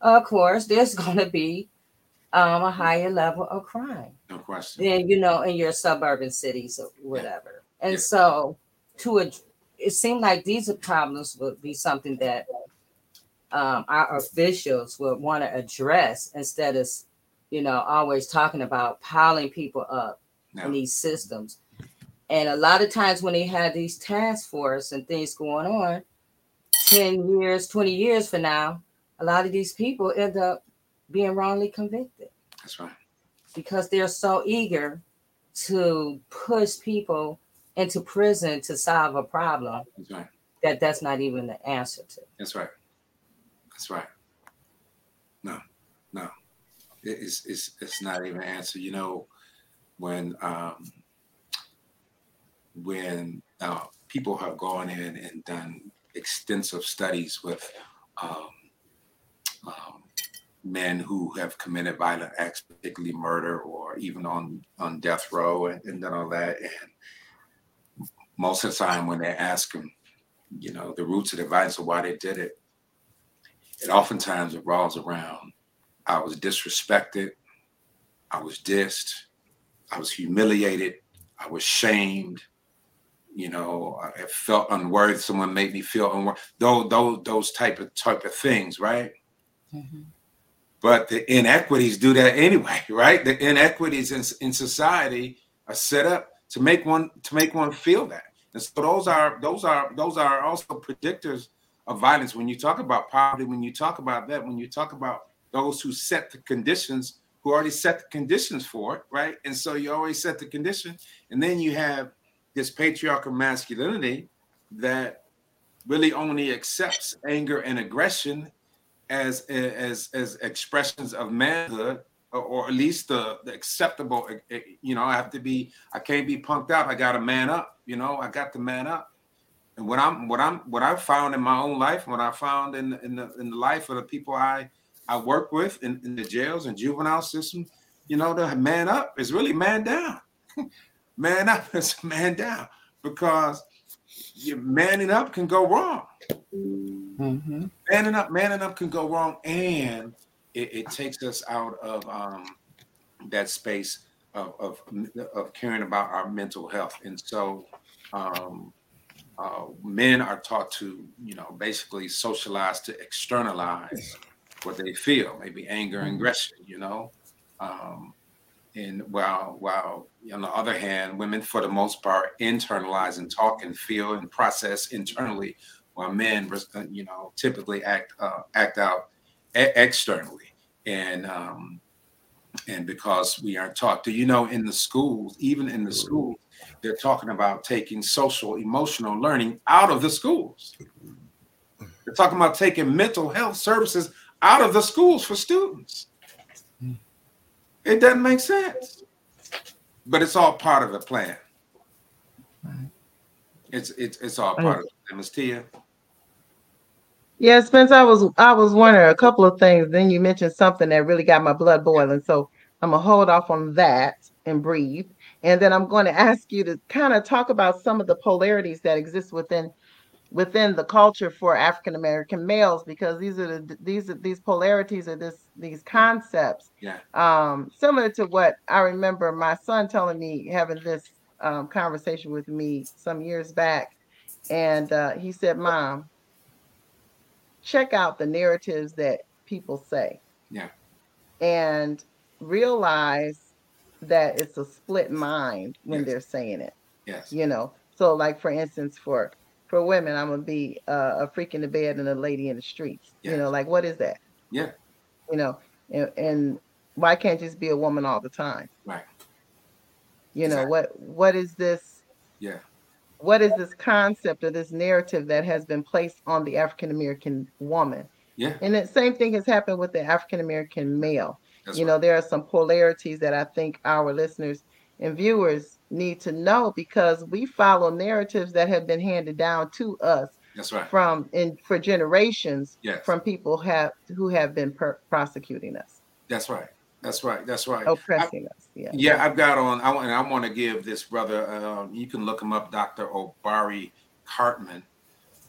Speaker 1: of course, there's <laughs> going to be um, a higher level of crime
Speaker 7: No question.
Speaker 1: than you know in your suburban cities or whatever. And
Speaker 7: Yeah.
Speaker 1: so to ad- it seemed like these problems would be something that um, our officials would want to address instead of you know always talking about piling people up
Speaker 7: Now,
Speaker 1: in these systems. And a lot of times when they had these task force and things going on, 10 years, 20 years from now, a lot of these people end up being wrongly convicted
Speaker 7: that's right.
Speaker 1: because they're so eager to push people into prison to solve a problem
Speaker 7: That's right.
Speaker 1: that that's not even the answer to.
Speaker 7: That's right. That's right. No, no, it's it's it's not even an answer. You know, when um, when uh, people have gone in and done extensive studies with um, um, men who have committed violent acts, particularly murder, or even on on death row, and, and done all that, and most of the time when they ask them, you know, the roots of the violence or why they did it, it oftentimes it revolves around I was disrespected, I was dissed, I was humiliated, I was shamed, you know, I felt unworthy. Someone made me feel unworthy. Those those those type of type of things, right? Mm-hmm. But the inequities do that anyway, <laughs> right? The inequities in, in society are set up to make one to make one feel that. And so those are those are those are also predictors of violence. When you talk about poverty, when you talk about that, when you talk about those who set the conditions, who already set the conditions for it, right? And so you always set the condition, and then you have this patriarchal masculinity that really only accepts anger and aggression as as as expressions of manhood or, at least the, the acceptable eh, you know i have to be i can't be punked out i gotta man up you know i got to man up. And what i'm what i'm what i found in my own life what i found in in the, in the life of the people i i work with in, in the jails and juvenile system you know the man up is really man down. <laughs> Man up is man down because manning up can go wrong
Speaker 1: Mm-hmm.
Speaker 7: manning up, manning up can go wrong, and it, it takes us out of um, that space of, of of caring about our mental health. And so, um, uh, men are taught to, you know, basically socialize to externalize what they feel, maybe anger and aggression, you know. Um, and while while on the other hand, women for the most part internalize and talk and feel and process internally while men, uh, you know, typically act uh, act out e- externally, and um, and because we aren't taught. Do you know in the schools, even in the schools, they're talking about taking social emotional learning out of the schools. They're talking about taking mental health services out of the schools for students. It doesn't make sense, but it's all part of the plan. It's it's it's all part of the plan. Ms. Tia.
Speaker 2: Yeah, Spence, I was I was wondering a couple of things. Then you mentioned something that really got my blood boiling. So I'm gonna hold off on that and breathe. And then I'm going <laughs> to ask you to kind of talk about some of the polarities that exist within within the culture for African American males, because these are the these are these polarities are this these concepts.
Speaker 7: Yeah.
Speaker 2: Um, similar to what I remember my son telling me having this um, conversation with me some years back, and uh, he said, "Mom." check out the narratives that people say.
Speaker 7: Yeah.
Speaker 2: And realize that it's a split mind when
Speaker 7: Yes.
Speaker 2: they're saying it,
Speaker 7: Yes.
Speaker 2: you know. So, like for instance, for for women, I'm gonna be uh, a freak in the bed and a lady in the streets. You know, like what is that?
Speaker 7: Yeah.
Speaker 2: You know, and, and why can't just be a woman all the time?
Speaker 7: Right.
Speaker 2: You know what? What is this?
Speaker 7: Yeah.
Speaker 2: What is this concept or this narrative that has been placed on the African American woman?
Speaker 7: Yeah.
Speaker 2: And the same thing has happened with the African American male.
Speaker 7: That's
Speaker 2: you
Speaker 7: right.
Speaker 2: know, there are some polarities that I think our listeners and viewers need to know because we follow narratives that have been handed down to us
Speaker 7: That's right.
Speaker 2: from in for generations
Speaker 7: Yes.
Speaker 2: from people have who have been per- prosecuting us,
Speaker 7: That's right. That's right. That's right.
Speaker 2: oppressing us. Yeah.
Speaker 7: Yeah, I've got on. I want. I want to give this brother. Um, you can look him up, Dr. Obari Cartman.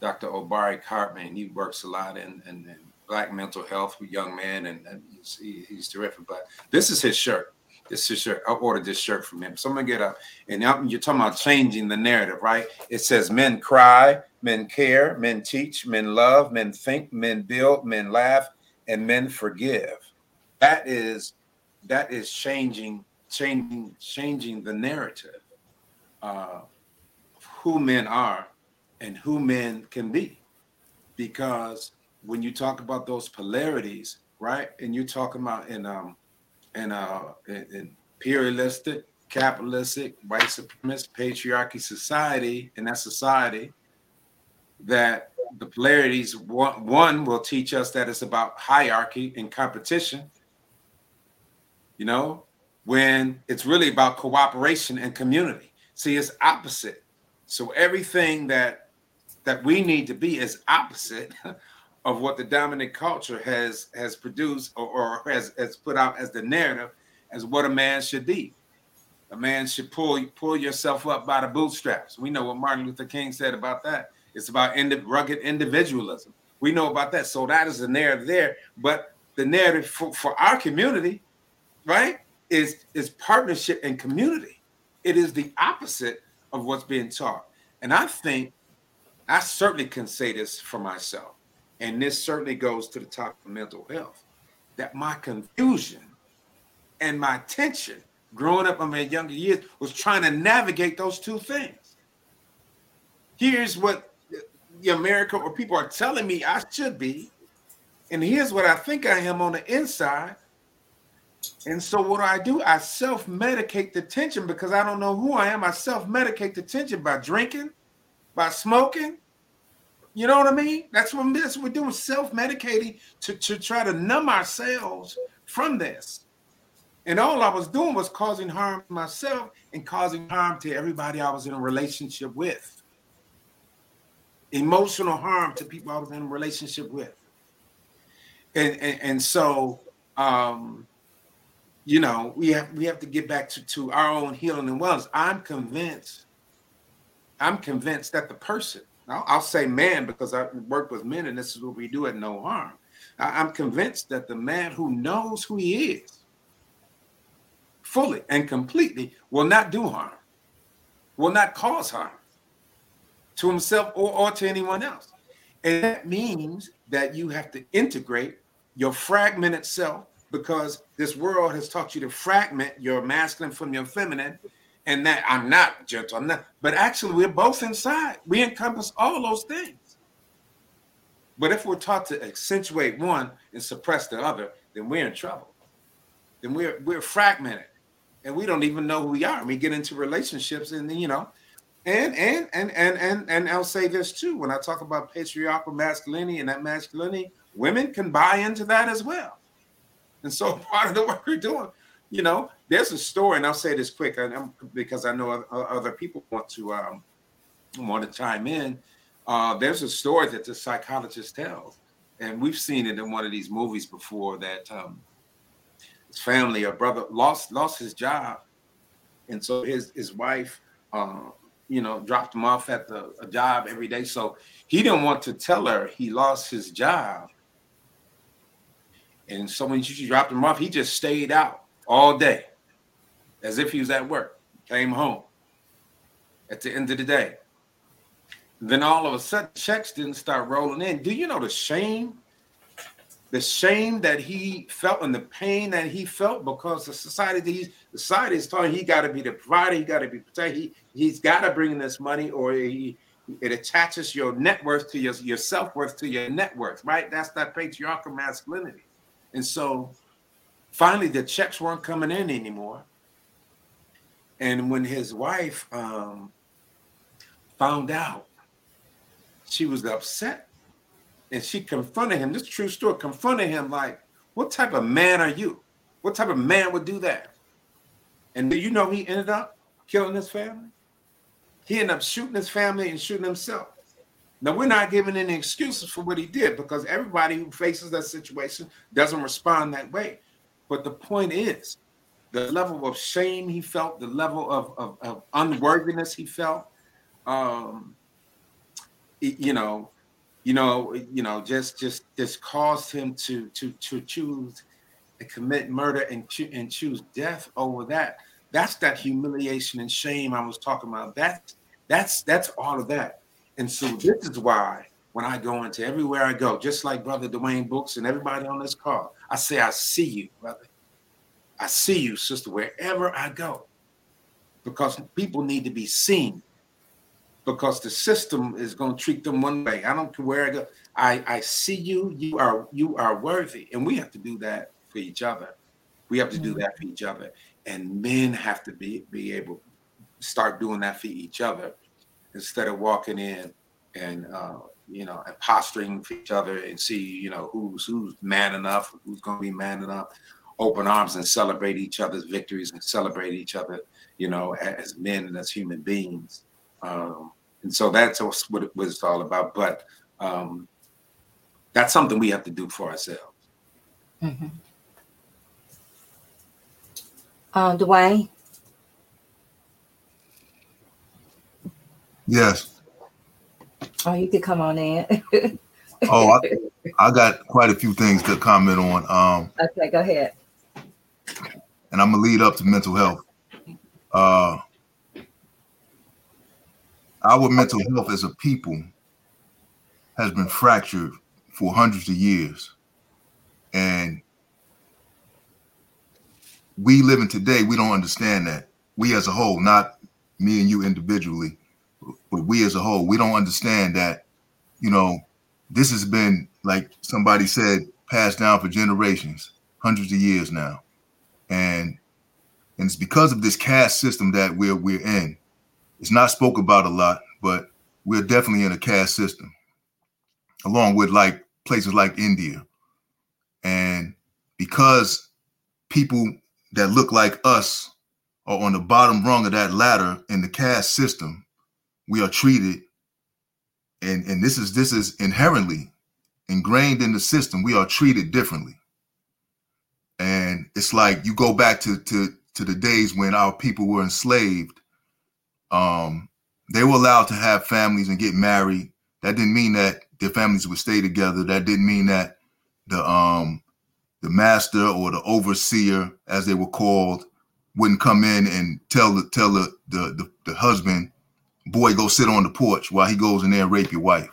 Speaker 7: Dr. Obari Cartman. He works a lot in, in, in black mental health with young men, and, and he's, he- he's terrific. But this is his shirt. This is his shirt. I ordered this shirt from him. So I'm gonna get up. And you're talking about changing the narrative, right? It says men cry, men care, men teach, men love, men think, men build, men laugh, and men forgive. That is that is changing changing changing the narrative uh, of who men are and who men can be because when you talk about those polarities right and you're talking about in um in uh in, in imperialistic capitalistic white supremacist patriarchy society in that society that the polarities one, one will teach us that it's about hierarchy and competition you know, when it's really about cooperation and community. See, it's opposite. So everything that that we need to be is opposite <laughs> of what the dominant culture has has produced or, or has, has put out as the narrative as what a man should be. A man should pull pull yourself up by the bootstraps. We know what Martin Luther King said about that. It's about rugged individualism. We know about that. So that is the narrative there. But the narrative for, for our community right is is partnership and community it is the opposite of what's being taught and i think i certainly can say this for myself and this certainly goes to the top of mental health that my confusion and my tension growing up in my younger years was trying to navigate those two things here's what the america or people are telling me i should be and here's what i think i am on the inside and so what do I do? I self-medicate the tension because I don't know who I am. I self-medicate the tension by drinking, by smoking. You know what I mean? That's what, what we're doing, self-medicating to, to try to numb ourselves from this. And all I was doing was causing harm to myself and causing harm to everybody I was in a relationship with. Emotional harm to people I was in a relationship with. And and, and so um you know, we have we have to get back to, to our own healing and wellness. I'm convinced, I'm convinced that the person, I'll, I'll say man because I work with men and this is what we do at No Harm. I, I'm convinced that the man who knows who he is fully and completely will not do harm, will not cause harm to himself or, or to anyone else. And that means that you have to integrate your fragmented self because this world has taught you to fragment your masculine from your feminine and that I'm not gentle, I'm not, but actually we're both inside. We encompass all those things. But if we're taught to accentuate one and suppress the other, then we're in trouble. Then we're we're fragmented and we don't even know who we are. And we get into relationships and you know, and and and and and and I'll say this too when I talk about patriarchal masculinity and that masculinity, women can buy into that as well. And so <laughs> part of the work we're doing, you know, there's a story, and I'll say this quick, because I know other people want to um, want to chime in. Uh, there's a story that the psychologist tells, and we've seen it in one of these movies before. That um, his family, a brother, lost lost his job, and so his his wife, uh, you know, dropped him off at the job every day. So he didn't want to tell her he lost his job and so when she dropped him off, he just stayed out all day as if he was at work, came home at the end of the day. Then all of a sudden, checks didn't start rolling in. Do you know the shame the shame that he felt and the pain that he felt because the society that he, society is telling he got to be the provider, he got to be protected, he he's got to bring in this money, or he it attaches your net worth to your, your self worth to your net worth, right? That's that patriarchal masculinity. And so finally the checks weren't coming in anymore. And when his wife um, found out, she was upset and she confronted him. This true story confronted him like, What type of man are you? What type of man would do that? And do you know he ended up killing his family? He ended up shooting his family and shooting himself. Now, we're not giving any excuses for what he did because everybody who faces that situation doesn't respond that way. But the point is, the level of shame he felt, the level of, of, of unworthiness he felt, um, you know, you know, you know, just just just caused him to to to choose to commit murder and cho- and choose death over that. That's that humiliation and shame I was talking about. That's that's that's all of that. And so this is why when I go into everywhere I go, just like Brother Dwayne Brooks and everybody on this call, I say, I see you, brother. I see you, sister, wherever I go. Because people need to be seen because the system is going to treat them one way. I don't care where I go. I, I see you. You are you are worthy, and we have to do that for each other. We have to do that for each other, and men have to be be able to start doing that for each other instead of walking in and uh, you know and posturing for each other and see you know who's who's man enough, who's going to be man enough. Open arms and celebrate each other's victories and celebrate each other, you know, as men and as human beings. Um, and so that's what, it, what it's all about. But um, that's something we have to do for ourselves.
Speaker 1: Mm-hmm. Uh, Dwayne?
Speaker 6: Yes.
Speaker 1: Oh, you could come on in.
Speaker 6: oh, I, <laughs> I, got quite a few things to comment on. Um,
Speaker 1: okay, go ahead.
Speaker 6: And I'm gonna lead up to mental health. Uh, our mental health as a people has been fractured for hundreds of years. And we living today, we don't understand that. We as a whole, not me and you individually, but we as a whole, we don't understand that, you know, this has been, like somebody said, passed down for generations, hundreds of years now. And and it's because of this caste system that we're we're in it's not spoke about a lot, but we're definitely in a caste system, along with like places like India. And because people that look like us are on the bottom rung of that ladder in the caste system, we are treated, and, and this is this is inherently ingrained in the system, we are treated differently. And it's like you go back to to to the days when our people were enslaved um, they were allowed to have families and get married. That didn't mean that their families would stay together. That didn't mean that the um the master or the overseer, as they were called, wouldn't come in and tell the tell the the, the, the husband, boy, go sit on the porch while he goes in there and rape your wife.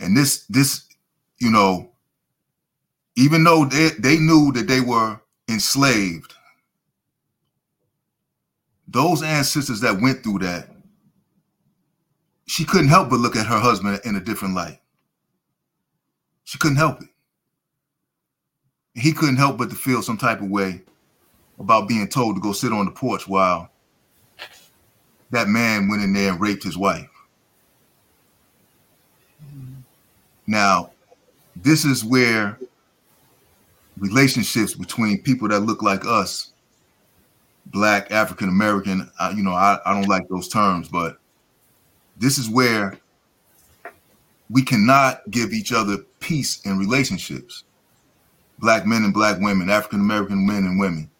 Speaker 6: And this this, you know, even though they, they knew that they were enslaved, those ancestors that went through that, she couldn't help but look at her husband in a different light. She couldn't help it. He couldn't help but to feel some type of way about being told to go sit on the porch while that man went in there and raped his wife. Now, this is where relationships between people that look like us black African American. you know, I, I don't like those terms, but this is where we cannot give each other peace in relationships. Black men and black women, African American men and women,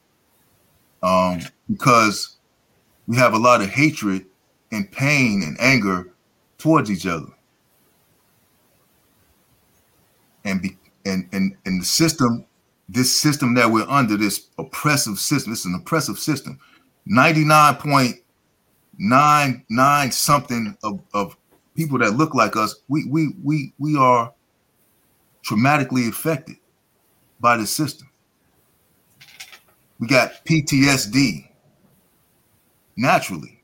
Speaker 6: um, because we have a lot of hatred and pain and anger towards each other. And be, and and and the system this system that we're under, this oppressive system, it's an oppressive system. 99.99 something of, of people that look like us, we we we we are traumatically affected by the system. We got PTSD naturally,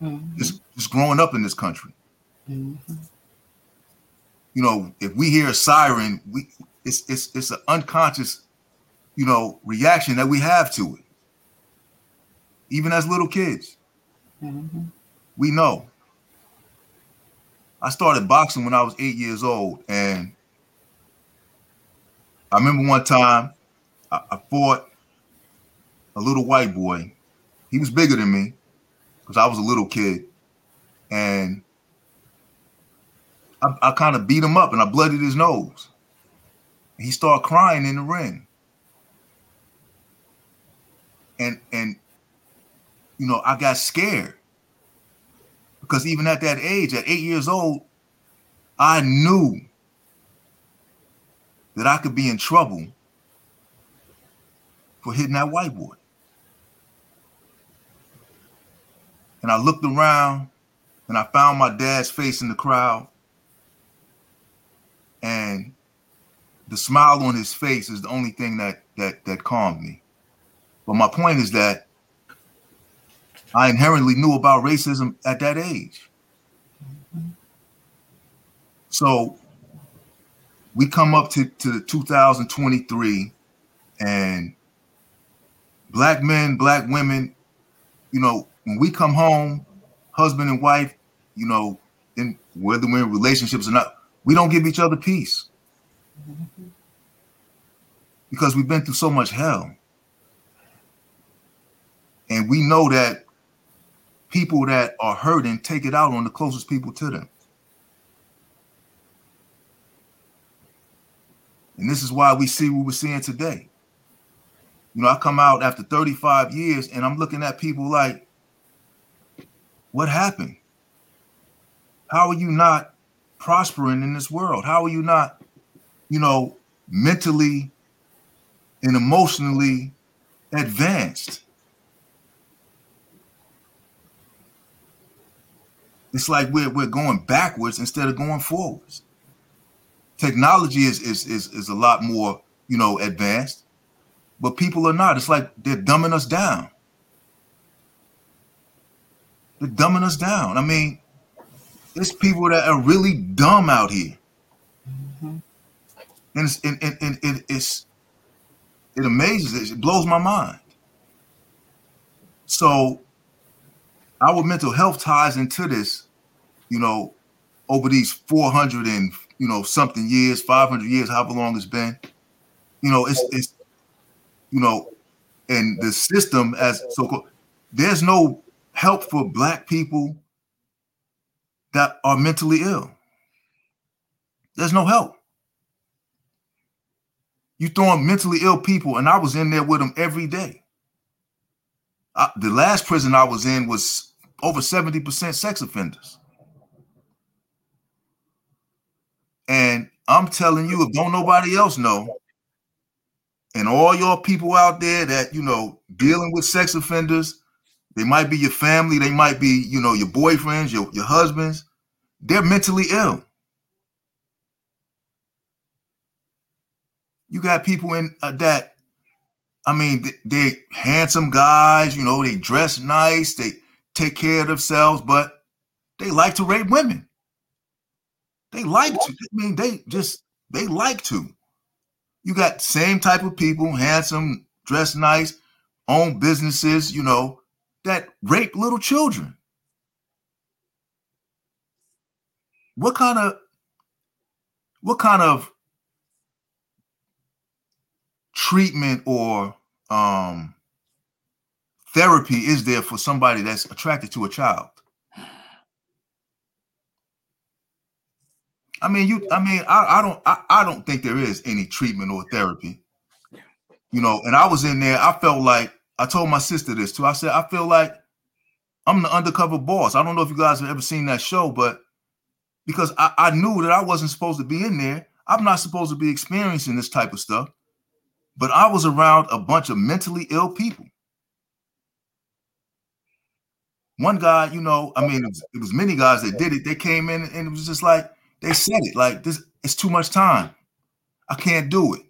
Speaker 1: Mhm.
Speaker 6: just, just growing up in this country.
Speaker 1: Mhm.
Speaker 6: You know, if we hear a siren, we it's it's it's an unconscious, you know, reaction that we have to it. Even as little kids,
Speaker 1: Mhm.
Speaker 6: we know. I started boxing when I was eight years old, and I remember one time I, I fought a little white boy. He was bigger than me because I was a little kid, and I, I kind of beat him up and I blooded his nose. He started crying in the ring, and and you know I got scared because even at that age, at eight years old, I knew that I could be in trouble for hitting that white boy. And I looked around and I found my dad's face in the crowd. And the smile on his face is the only thing that that that calmed me. But my point is that I inherently knew about racism at that age. So we come up to, to 2023 and black men, black women, you know, when we come home, husband and wife, you know, in whether we're in relationships or not, we don't give each other peace. Because we've been through so much hell. And we know that people that are hurting take it out on the closest people to them. And this is why we see what we're seeing today. You know, I come out after 35 years and I'm looking at people like, what happened? How are you not prospering in this world? How are you not, you know, mentally and emotionally advanced? It's like we're, we're going backwards instead of going forwards. Technology is, is is is a lot more, you know, advanced, but people are not. It's like they're dumbing us down. They're dumbing us down. I mean, there's people that are really dumb out here, it's and, and, and it, it's it amazes it blows my mind. So our mental health ties into this, you know, over these 400 and you know something years, 500 years, however long it's been. You know, it's it's you know, and the system as so called, there's no help for black people that are mentally ill. There's no help. You throwing mentally ill people, and I was in there with them every day. I, the last prison I was in was over 70% sex offenders. And I'm telling you, if don't nobody else know, and all your people out there that you know dealing with sex offenders, they might be your family, they might be, you know, your boyfriends, your, your husbands, they're mentally ill. You got people in uh, that, I mean, they, handsome guys, you know, they dress nice, they take care of themselves, but they like to rape women. They like to. I mean, they just they like to. You got same type of people, handsome, dress nice, own businesses, you know, that rape little children. What kind of what kind of treatment or um therapy is there for somebody that's attracted to a child? I mean, you. I mean, I, I don't. I, I don't think there is any treatment or therapy. You know, and I was in there. I felt like I told my sister this too. I said I feel like I'm the undercover boss. I don't know if you guys have ever seen that show, but because I, I knew that I wasn't supposed to be in there, I'm not supposed to be experiencing this type of stuff. But I was around a bunch of mentally ill people. One guy, you know, I mean, it was, it was many guys that did it. They came in and it was just like they said it like this. It's too much time. I can't do it.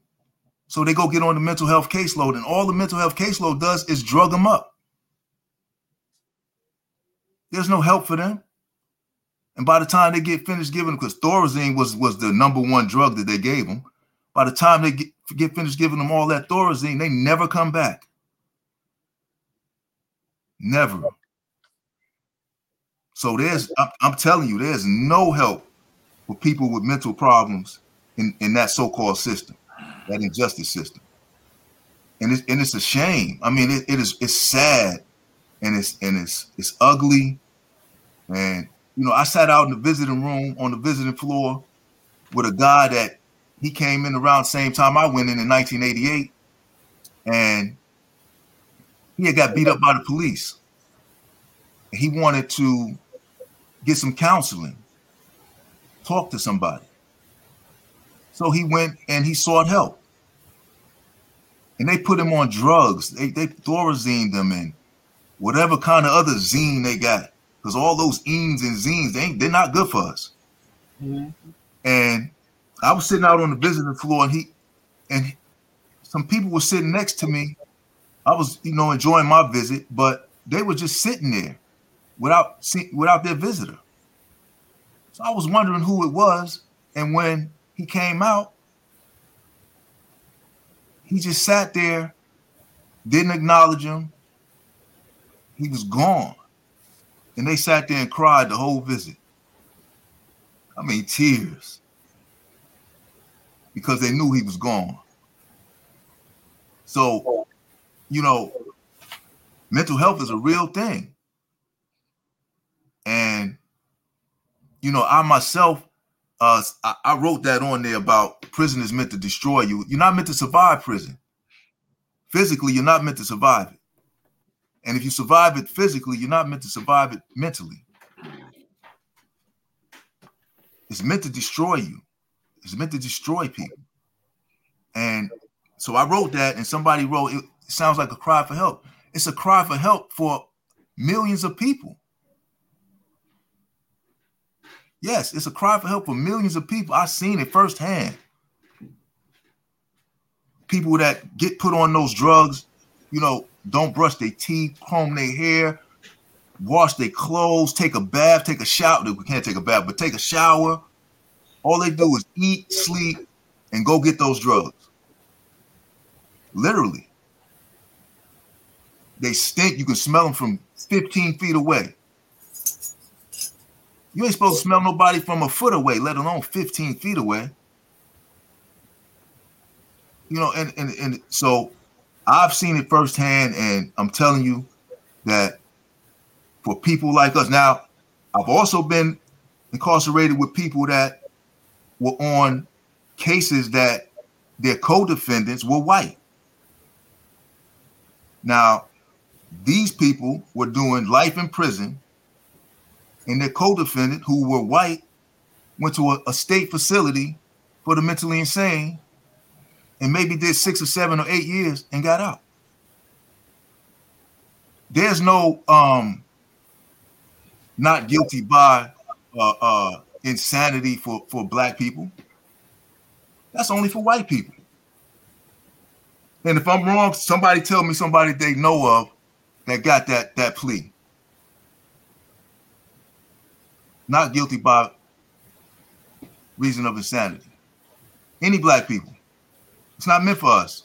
Speaker 6: So they go get on the mental health caseload, and all the mental health caseload does is drug them up. There's no help for them. And by the time they get finished giving them, because Thorazine was, was the number one drug that they gave them, by the time they get, get finished giving them all that Thorazine, they never come back. Never. So there's, I'm, I'm telling you, there's no help for people with mental problems in, in that so-called system, that injustice system. And it's and it's a shame. I mean, it, it is it's sad and it's and it's it's ugly. And you know, I sat out in the visiting room on the visiting floor with a guy that he came in around the same time I went in in 1988, and he had got beat up by the police. He wanted to get some counseling, talk to somebody. So he went and he sought help. And they put him on drugs. They they thorazine them and whatever kind of other zine they got. Because all those enes and zines, they ain't, they're not good for us. Mm-hmm. And I was sitting out on the visiting floor, and he and some people were sitting next to me. I was, you know, enjoying my visit, but they were just sitting there without without their visitor. So I was wondering who it was, and when he came out, he just sat there, didn't acknowledge him. He was gone. And they sat there and cried the whole visit. I mean, tears. Because they knew he was gone. So, you know, mental health is a real thing. And, you know, I myself, uh, I, I wrote that on there about prison is meant to destroy you. You're not meant to survive prison. Physically, you're not meant to survive it. And if you survive it physically, you're not meant to survive it mentally. It's meant to destroy you. It's meant to destroy people. And so I wrote that, and somebody wrote, it sounds like a cry for help. It's a cry for help for millions of people. Yes, it's a cry for help for millions of people. I've seen it firsthand. People that get put on those drugs, you know, don't brush their teeth, comb their hair, wash their clothes, take a bath, take a shower. We can't take a bath, but take a shower. All they do is eat, sleep, and go get those drugs. Literally. They stink. You can smell them from 15 feet away. You ain't supposed to smell nobody from a foot away, let alone 15 feet away. You know, and and, and so I've seen it firsthand, and I'm telling you that for people like us, now I've also been incarcerated with people that were on cases that their co-defendants were white. Now, these people were doing life in prison, and their co-defendant, who were white, went to a, a state facility for the mentally insane and maybe did six or seven or eight years and got out. There's no um not guilty by uh, uh, insanity for for black people. That's only for white people. And if I'm wrong, somebody tell me somebody they know of that got that that plea. Not guilty by reason of insanity. Any black people. It's not meant for us.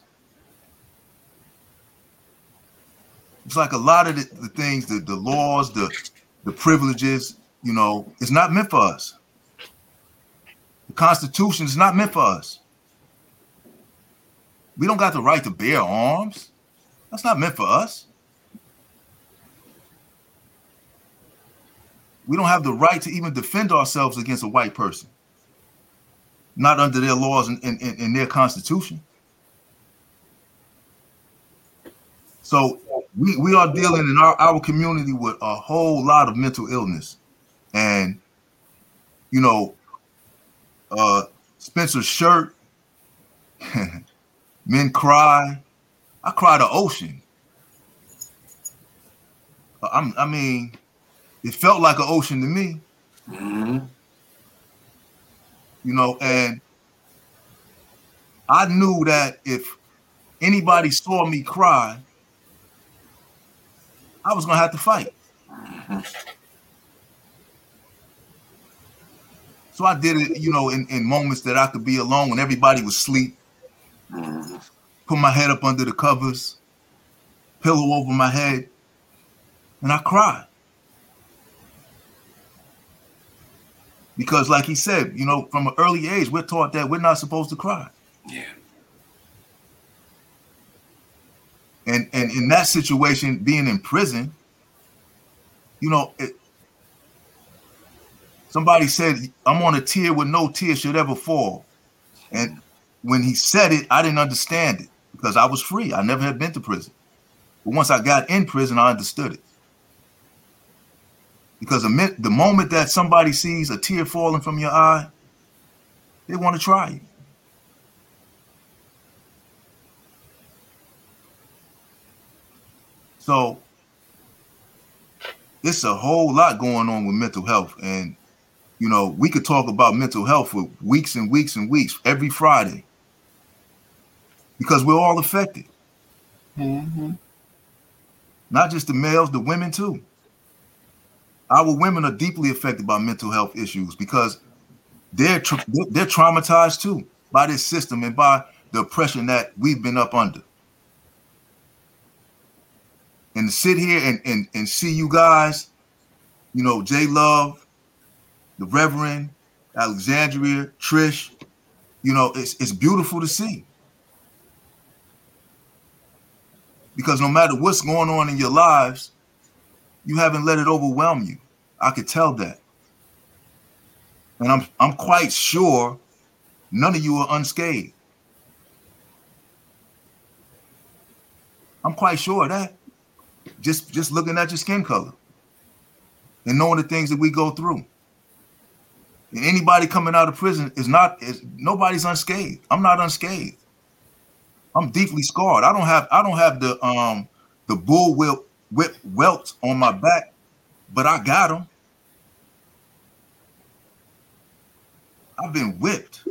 Speaker 6: It's like a lot of the, the things, the, the laws, the the privileges, you know, it's not meant for us. Constitution is not meant for us. We don't got the right to bear arms. That's not meant for us. We don't have the right to even defend ourselves against a white person, not under their laws and in, in, their constitution. So we, we are dealing in our, our community with a whole lot of mental illness. And, you know, uh, Spencer Shirt, <laughs> Men Cry. I cry the ocean. I'm, I mean, it felt like an ocean to me. Mm-hmm. You know, and I knew that if anybody saw me cry, I was gonna have to fight. So I did it, you know, in, in moments that I could be alone when everybody was asleep. Put my head up under the covers, pillow over my head, and I cried. Because, like he said, you know, from an early age, we're taught that we're not supposed to cry.
Speaker 7: Yeah.
Speaker 6: And and in that situation, being in prison, you know, it, somebody said, "I'm on a tear where no tear should ever fall," and when he said it, I didn't understand it because I was free. I never had been to prison, but once I got in prison, I understood it. Because the, the moment that somebody sees a tear falling from your eye, they want to try you. So it's a whole lot going on with mental health. And, you know, we could talk about mental health for weeks and weeks and weeks every Friday because we're all affected.
Speaker 1: Mm-hmm.
Speaker 6: Not just the males, the women too. Our women are deeply affected by mental health issues because they're tra- they're traumatized too by this system and by the oppression that we've been up under. And to sit here and, and, and see you guys, you know, Jay Love, the Reverend, Alexanderia, Trish, you know, it's it's beautiful to see. Because no matter what's going on in your lives, you haven't let it overwhelm you. I could tell that. And I'm I'm quite sure none of you are unscathed. I'm quite sure of that. Just just looking at your skin color and knowing the things that we go through. And anybody coming out of prison is not is nobody's unscathed. I'm not unscathed. I'm deeply scarred. I don't have I don't have the um the bull whip whip welts on my back, but I got them. I've been whipped.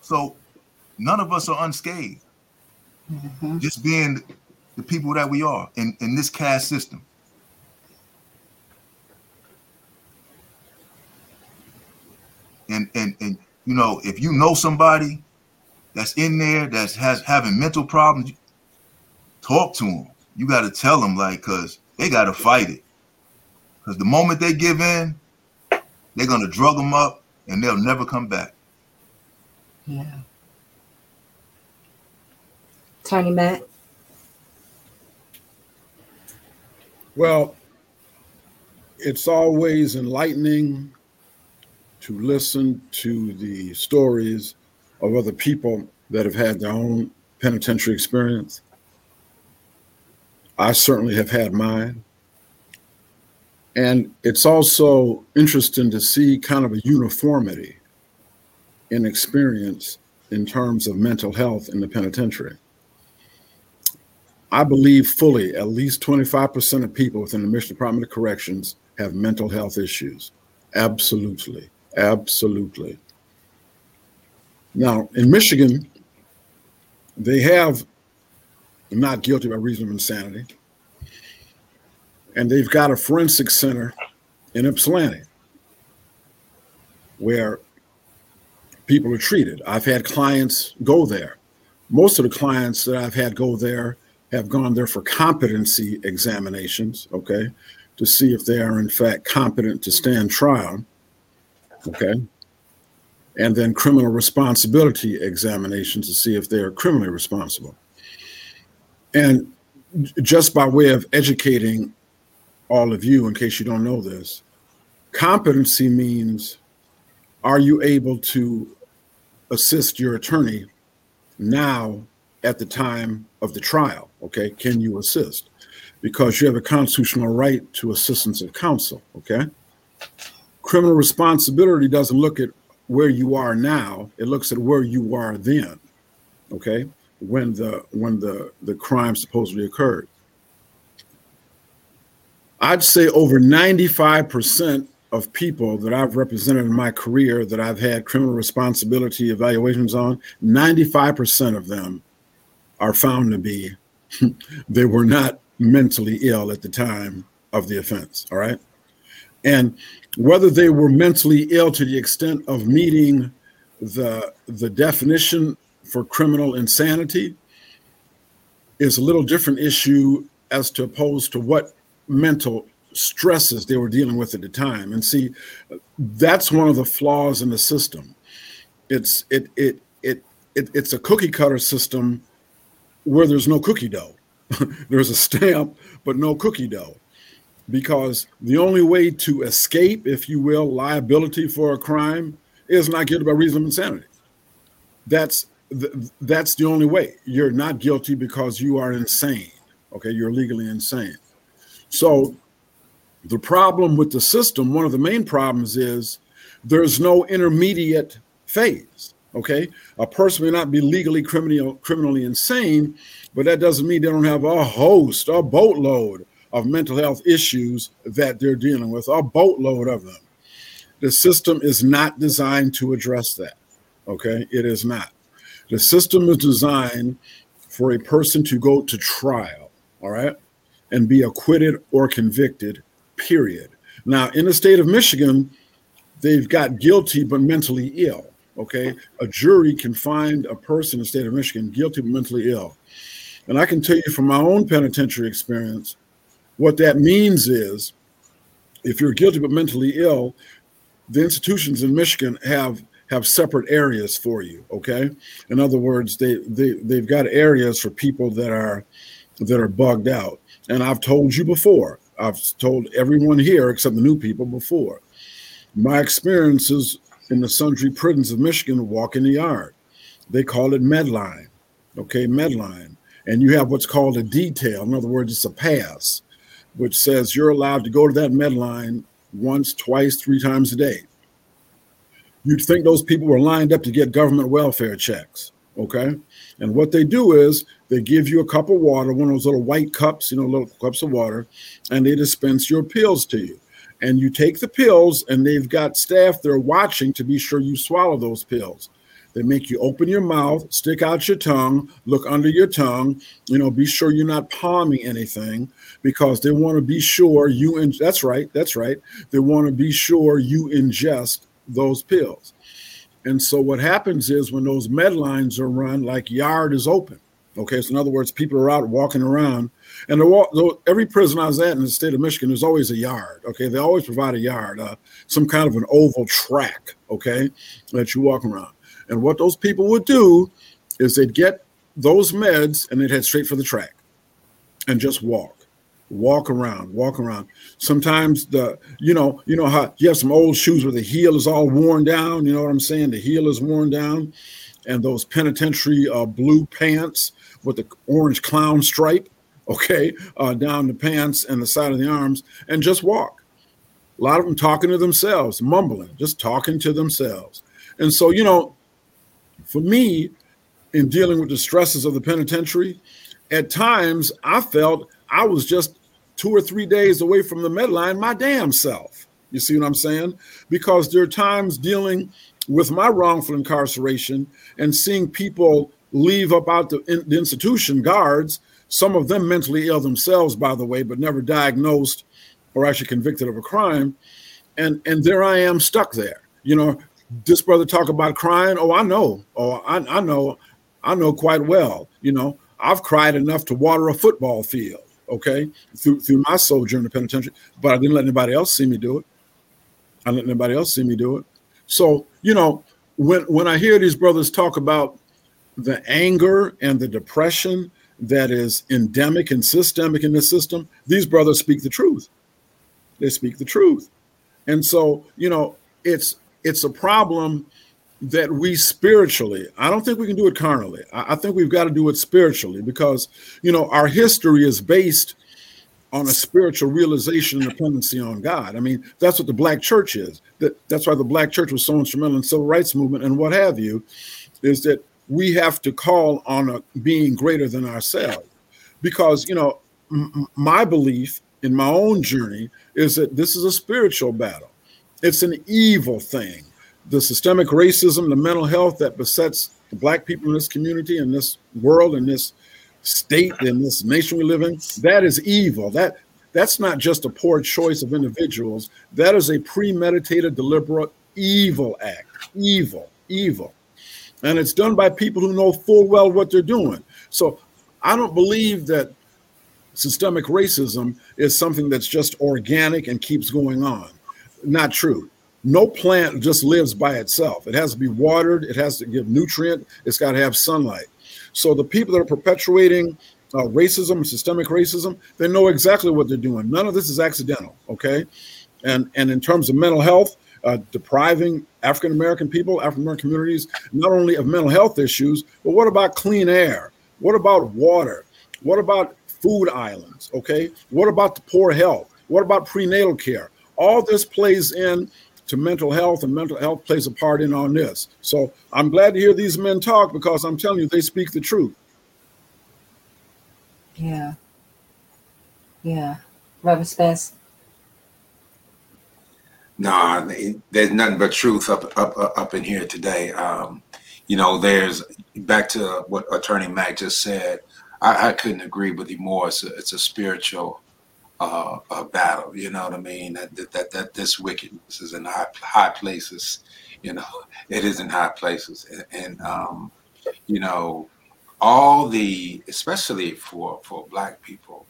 Speaker 6: So none of us are unscathed.
Speaker 1: Mm-hmm.
Speaker 6: Just being the people that we are in, in this caste system. And and and you know, if you know somebody that's in there that's has having mental problems, talk to them. You got to tell them like, cause they got to fight it. Cause the moment they give in, they're gonna drug them up and they'll never come back.
Speaker 1: Yeah. Attorney Mack.
Speaker 5: Well, it's always enlightening to listen to the stories of other people that have had their own penitentiary experience. I certainly have had mine. And it's also interesting to see kind of a uniformity in experience in terms of mental health in the penitentiary. I believe fully at least 25% of people within the Michigan Department of Corrections have mental health issues. Absolutely. Absolutely. Now, in Michigan, they have not guilty by reason of insanity. And they've got a forensic center in Ypsilanti where people are treated. I've had clients go there. Most of the clients that I've had go there have gone there for competency examinations, okay, to see if they are in fact competent to stand trial, okay, and then criminal responsibility examination to see if they are criminally responsible. And just by way of educating all of you, in case you don't know this, competency means are you able to assist your attorney now at the time of the trial? Okay, can you assist? Because you have a constitutional right to assistance of counsel. Okay, criminal responsibility doesn't look at where you are now; it looks at where you are then. Okay, when the when the the crime supposedly occurred. I'd say over 95% of people that I've represented in my career that I've had criminal responsibility evaluations on, 95% of them are found to be <laughs> they were not mentally ill at the time of the offense. All right. And whether they were mentally ill to the extent of meeting the the definition for criminal insanity is a little different issue as to opposed to what mental stresses they were dealing with at the time. And see, that's one of the flaws in the system. It's it it it, it it's a cookie cutter system where there's no cookie dough. <laughs> there's a stamp, but no cookie dough. Because the only way to escape, if you will, liability for a crime is not guilty by reason of insanity. That's the, that's the only way. You're not guilty because you are insane. Okay, you're legally insane. So the problem with the system, one of the main problems is there's no intermediate phase. Okay, a person may not be legally criminal, criminally insane, but that doesn't mean they don't have a host, a boatload of mental health issues that they're dealing with, a boatload of them. The system is not designed to address that. Okay, it is not. The system is designed for a person to go to trial, all right, and be acquitted or convicted, period. Now, in the state of Michigan, they've got guilty but mentally ill. Okay, a jury can find a person in the state of Michigan guilty but mentally ill. And I can tell you from my own penitentiary experience, what that means is if you're guilty but mentally ill, the institutions in Michigan have have separate areas for you. Okay, in other words, they they they've got areas for people that are that are bugged out. And I've told you before, I've told everyone here except the new people before. My experiences in the sundry prisons of Michigan walk in the yard. They call it Medline. Okay, Medline. And you have what's called a detail. In other words, it's a pass, which says you're allowed to go to that Medline once, twice, three times a day. You'd think those people were lined up to get government welfare checks. Okay. And what they do is they give you a cup of water, one of those little white cups, you know, little cups of water, and they dispense your pills to you and you take the pills and they've got staff there watching to be sure you swallow those pills they make you open your mouth stick out your tongue look under your tongue you know be sure you're not palming anything because they want to be sure you in, that's right that's right they want to be sure you ingest those pills and so what happens is when those med lines are run like yard is open okay so in other words people are out walking around and the, every prison I was at in the state of Michigan, there's always a yard. Okay, they always provide a yard, uh, some kind of an oval track. Okay, that you walk around. And what those people would do is they'd get those meds and they'd head straight for the track and just walk walk around walk around sometimes the you know you know how you have some old shoes where the heel is all worn down you know what i'm saying the heel is worn down and those penitentiary uh, blue pants with the orange clown stripe okay, uh, down the pants and the side of the arms, and just walk. A lot of them talking to themselves, mumbling, just talking to themselves. And so, you know, for me, in dealing with the stresses of the penitentiary, at times I felt I was just two or three days away from the Medline my damn self. You see what I'm saying? Because there are times dealing with my wrongful incarceration and seeing people leave up out the, in, the institution guards some of them mentally ill themselves, by the way, but never diagnosed or actually convicted of a crime. And and there I am stuck there. You know, this brother talk about crying. Oh, I know. Oh, I, I know. I know quite well. You know, I've cried enough to water a football field. Okay, through through my sojourn in the penitentiary, but I didn't let anybody else see me do it. I didn't let anybody else see me do it. So you know, when when I hear these brothers talk about the anger and the depression that is endemic and systemic in the system, these brothers speak the truth. They speak the truth. And so, you know, it's it's a problem that we spiritually, I don't think we can do it carnally. I, I think we've got to do it spiritually because, you know, our history is based on a spiritual realization and dependency on God. I mean, that's what the black church is. That that's why the black church was so instrumental in the civil rights movement and what have you, is that we have to call on a being greater than ourselves because you know m- my belief in my own journey is that this is a spiritual battle It's an evil thing. The systemic racism, the mental health that besets the black people in this community, in this world, in this state, in this nation we live in, that is evil. That that's not just a poor choice of individuals. That is a premeditated, deliberate evil act. Evil, evil. And it's done by people who know full well what they're doing. So I don't believe that systemic racism is something that's just organic and keeps going on. Not true. No plant just lives by itself. It has to be watered, it has to give nutrient, it's got to have sunlight. So the people that are perpetuating uh, racism systemic racism, they know exactly what they're doing. None of this is accidental, okay? And and in terms of mental health, uh, depriving African American people, African American communities, not only of mental health issues, but what about clean air? What about water? What about food islands? Okay. What about the poor health? What about prenatal care? All this plays in to mental health, and mental health plays a part in on this. So I'm glad to hear these men talk because I'm telling you, they speak the truth.
Speaker 1: Yeah. Yeah. Reverend Spence.
Speaker 7: Nah, there's nothing but truth up up up in here today. Um, you know, there's back to what Attorney Mack just said. I, I couldn't agree with you more. It's a, it's a spiritual uh, a battle. You know what I mean? That that that this wickedness is in high high places. You know, <laughs> it is in high places, and, and um, you know, all the especially for for black people,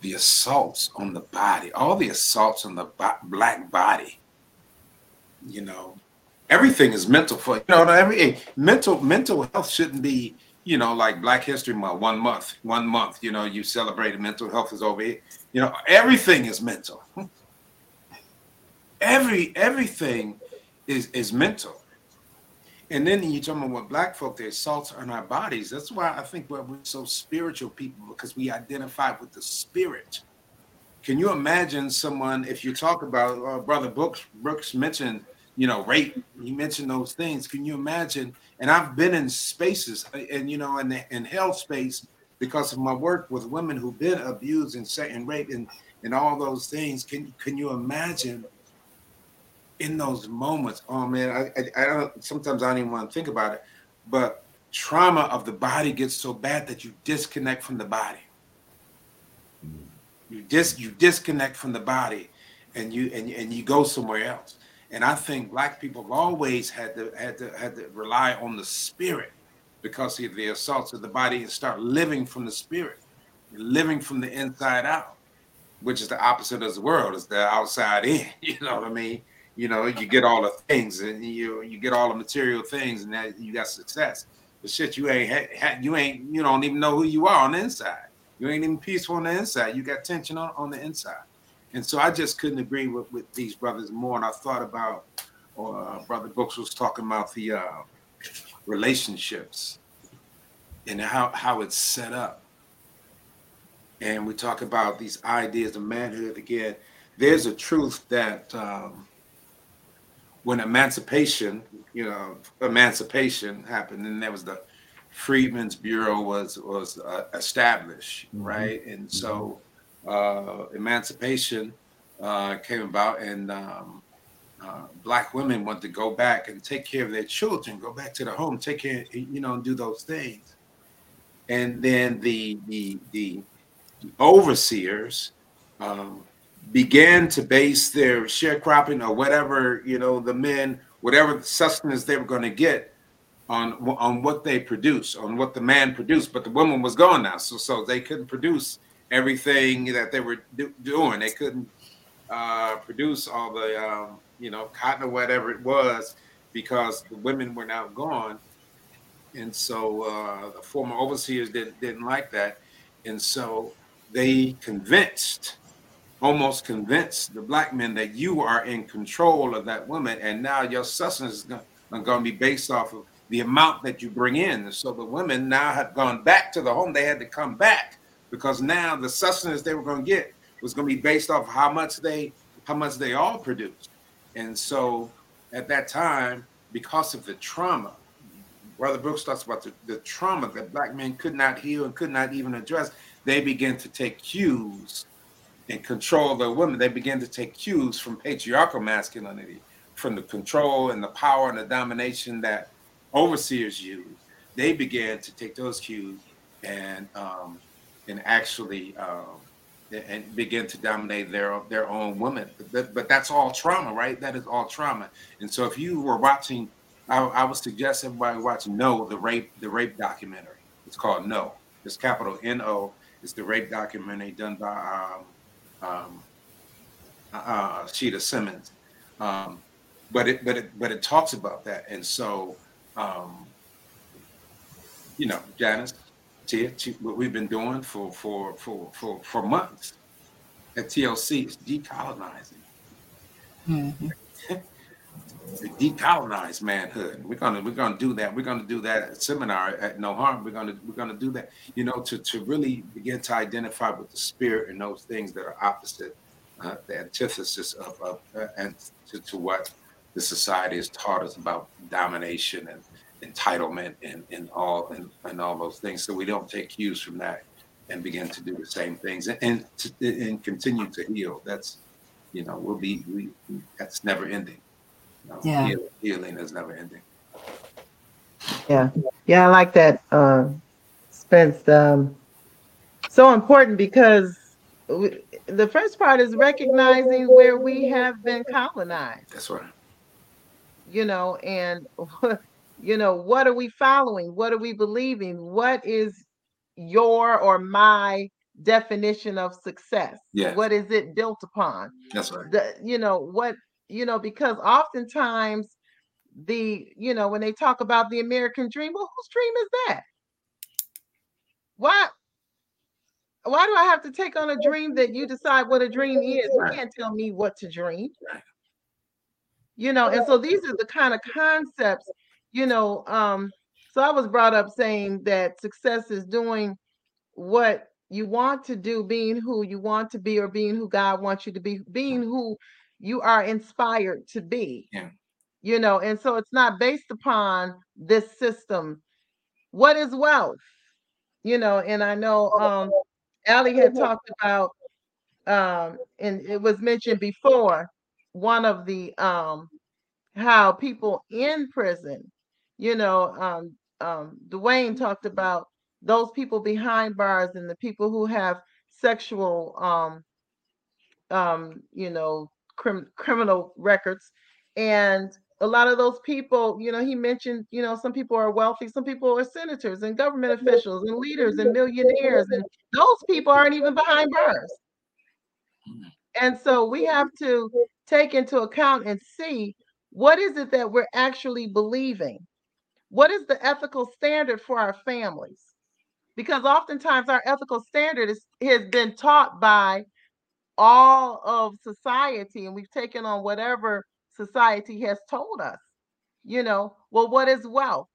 Speaker 7: the assaults on the body, all the assaults on the black body. You know, everything is mental for you know every mental mental health shouldn't be you know, like Black History Month, one month, one month, you know, you celebrate mental health is over here. You know, everything is mental. <laughs> Every everything is is mental. And then you talk about what black folk, the assaults on our bodies. That's why I think we're, we're so spiritual people because we identify with the spirit. Can you imagine someone if you talk about uh, Brother Brooks Brooks mentioned, you know, rape, he mentioned those things. Can you imagine and I've been in spaces uh, and you know in the in hell space because of my work with women who've been abused and set and raped and and all those things. Can can you imagine in those moments? Oh man, I, I, I don't sometimes I don't even want to think about it, but trauma of the body gets so bad that you disconnect from the body. You dis you disconnect from the body and you and, and you go somewhere else. And I think black people have always had to had to had to rely on the spirit because of the assaults of the body and start living from the spirit, living from the inside out, which is the opposite of the world, is the outside in. <laughs> You know what I mean? You know, you get all the things and you you get all the material things and that you got success. But shit, you ain't you ain't you don't even know who you are on the inside. You ain't even peaceful on the inside. You got tension on, on the inside. And so I just couldn't agree with, with these brothers more. And I thought about, uh, Brother Brooks was talking about the uh, relationships and how, how it's set up. And we talk about these ideas of manhood again. There's a truth that um, when emancipation, you know, emancipation happened, and there was the Freedmen's Bureau was was uh, established, mm-hmm. right? And so uh, emancipation uh, came about, and um, uh, black women want to go back and take care of their children, go back to the home, take care, you know, and do those things. And then the the the, overseers um, began to base their sharecropping or whatever you know the men, whatever sustenance they were going to get on on what they produce, on what the man produced. But the woman was gone now, so so they couldn't produce everything that they were do- doing. They couldn't uh, produce all the um, you know cotton or whatever it was because the women were now gone, and so uh, the former overseers didn't didn't like that, and so they convinced, almost convinced the black men that you are in control of that woman, and now your sustenance is going to be based off of the amount that you bring in. So the women now have gone back to the home. They had to come back because now the sustenance they were going to get was going to be based off how much they how much they all produced. And so at that time, because of the trauma, Brother Brooks talks about the, the trauma that black men could not heal and could not even address, they began to take cues and control the women, they begin to take cues from patriarchal masculinity, from the control and the power and the domination that overseers use. They began to take those cues and um, and actually um, and begin to dominate their their own women. But, but, that's all trauma, right? That is all trauma. And so if you were watching, I, I would suggest everybody watch No, the rape the rape documentary. It's called No. It's capital N O. It's the rape documentary done by um, um, uh, Sheeta Simmons. Um, but it but it but it talks about that, and so um, you know, Janice, Tia, what we've been doing for for for for for months at TLC is decolonizing. Mm-hmm. <laughs> decolonize manhood. We're gonna we're gonna do that. We're gonna do that at seminar at No Harm. We're gonna we're gonna do that. You know, to to really begin to identify with the spirit and those things that are opposite, uh, the antithesis of, of uh, and to, to what the society has taught us about domination and entitlement and, and all and, and all those things. So we don't take cues from that and begin to do the same things and and, to, and continue to heal. That's you know we'll be we that's never ending. You know,
Speaker 1: yeah,
Speaker 7: healing, healing is never ending.
Speaker 2: Yeah, yeah, I like that, uh, Spence. Um, so important because we, the first part is recognizing where we have been colonized.
Speaker 7: That's right.
Speaker 2: You know, and <laughs> you know, what are we following? What are we believing? What is your or my definition of success?
Speaker 7: Yeah.
Speaker 2: What is it built upon?
Speaker 7: That's right.
Speaker 2: The, you know, what, you know, because oftentimes the, you know, when they talk about the American dream, well, whose dream is that? Why? Why do I have to take on a dream that you decide what a dream is? You can't tell me what to dream. You know, and so these are the kind of concepts you know, um, so I was brought up saying that success is doing what you want to do, being who you want to be, or being who God wants you to be, being who you are inspired to be.
Speaker 7: Yeah.
Speaker 2: You know, and so it's not based upon this system. What is wealth? You know, and I know um Ali had talked about um and it was mentioned before one of the um how people in prison you know, um, um, Dwayne talked about those people behind bars and the people who have sexual, um, um, you know, crim- criminal records. And a lot of those people, you know, he mentioned, you know, some people are wealthy, some people are senators and government officials and leaders and millionaires. And those people aren't even behind bars. And so we have to take into account and see what is it that we're actually believing what is the ethical standard for our families? Because oftentimes our ethical standard is, has been taught by all of society, and we've taken on whatever society has told us. You know, well, what is wealth?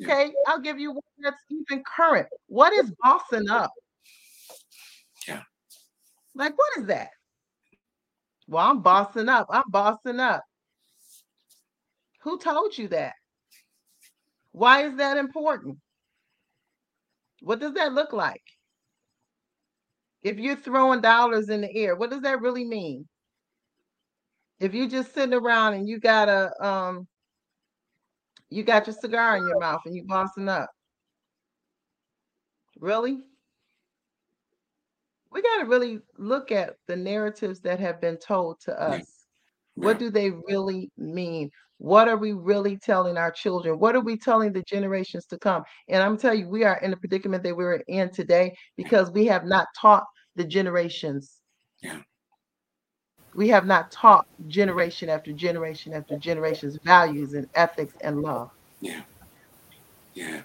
Speaker 2: Okay, yeah. I'll give you one that's even current. What is bossing up?
Speaker 7: Yeah.
Speaker 2: Like, what is that? Well, I'm bossing up. I'm bossing up. Who told you that? Why is that important? What does that look like? If you're throwing dollars in the air, what does that really mean? If you're just sitting around and you got a um you got your cigar in your mouth and you bossing up. Really? We got to really look at the narratives that have been told to us. Yeah. What do they really mean? What are we really telling our children? What are we telling the generations to come? And I'm telling you, we are in the predicament that we're in today because we have not taught the generations.
Speaker 7: Yeah.
Speaker 2: We have not taught generation after generation after generations values and ethics and love.
Speaker 7: Yeah. Yeah.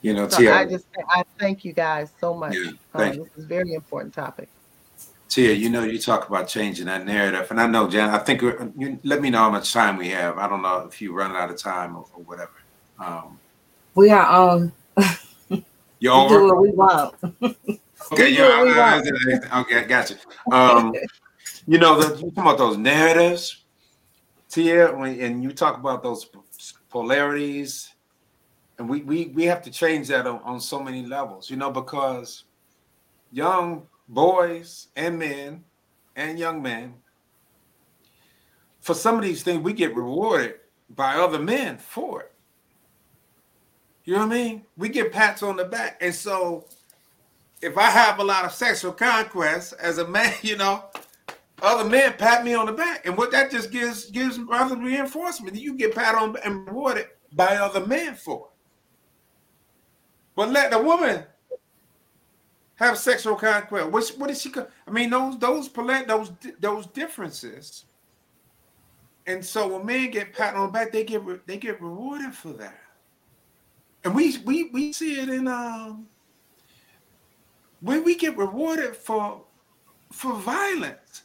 Speaker 7: You know,
Speaker 2: so Tia, I just I thank you guys so much. Yeah, um, this is a very important topic.
Speaker 7: Tia, you know, you talk about changing that narrative, and I know, Jan. I think you let me know how much time we have. I don't know if you run out of time or, or whatever. Um,
Speaker 1: we are on. <laughs>
Speaker 7: You over?
Speaker 1: do what we want. <laughs>
Speaker 7: okay, yeah. <laughs> Okay, I got you. Um, you know, the, you talk about those narratives, Tia, when, and you talk about those polarities, and we we we have to change that on, on so many levels. You know, because young boys and men and young men, for some of these things, we get rewarded by other men for it. You know what I mean? We get pats on the back. And so if I have a lot of sexual conquest as a man, <laughs> you know, other men pat me on the back. And what that just gives gives other reinforcement. You get pat on and rewarded by other men for it. But let the woman have sexual conquest. What, what is she? I mean, those those those those differences. And so when men get pat on the back, they get they get rewarded for that. And we we we see it in um when we get rewarded for for violence.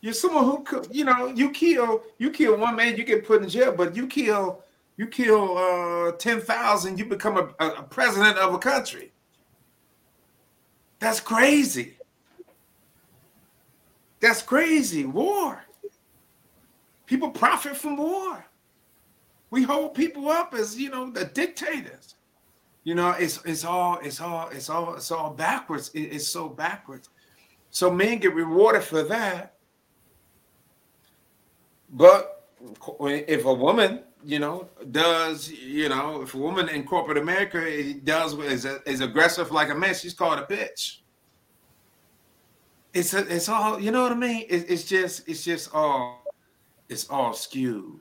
Speaker 7: You're someone who could, you know, you kill you kill one man, you get put in jail, but you kill you kill uh, ten thousand, you become a, a president of a country. That's crazy. That's crazy. War. People profit from war. We hold people up as you know the dictators. You know, it's it's all it's all it's all it's all backwards. It, it's so backwards. So men get rewarded for that. But if a woman, you know, does you know, if a woman in corporate America does is, is aggressive like a man, she's called a bitch. It's a, it's all you know what I mean. It, it's just it's just all it's all skewed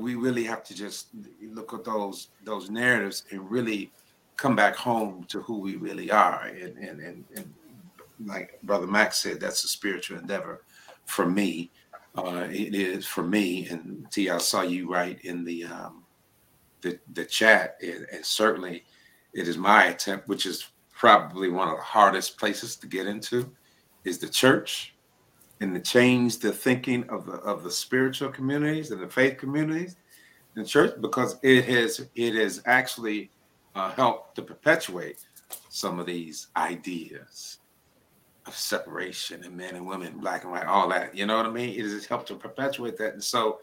Speaker 7: we really have to just look at those those narratives and really come back home to who we really are. And and and, and like Brother Max said, that's a spiritual endeavor for me. Uh, it is for me. And T, I saw you write in the um, the the chat, and, and certainly it is my attempt, which is probably one of the hardest places to get into, is the church and to change the thinking of the of the spiritual communities and the faith communities in church because it has it has actually uh, helped to perpetuate some of these ideas separation and men and women, black and white, all that. You know what I mean? It has helped to perpetuate that, and so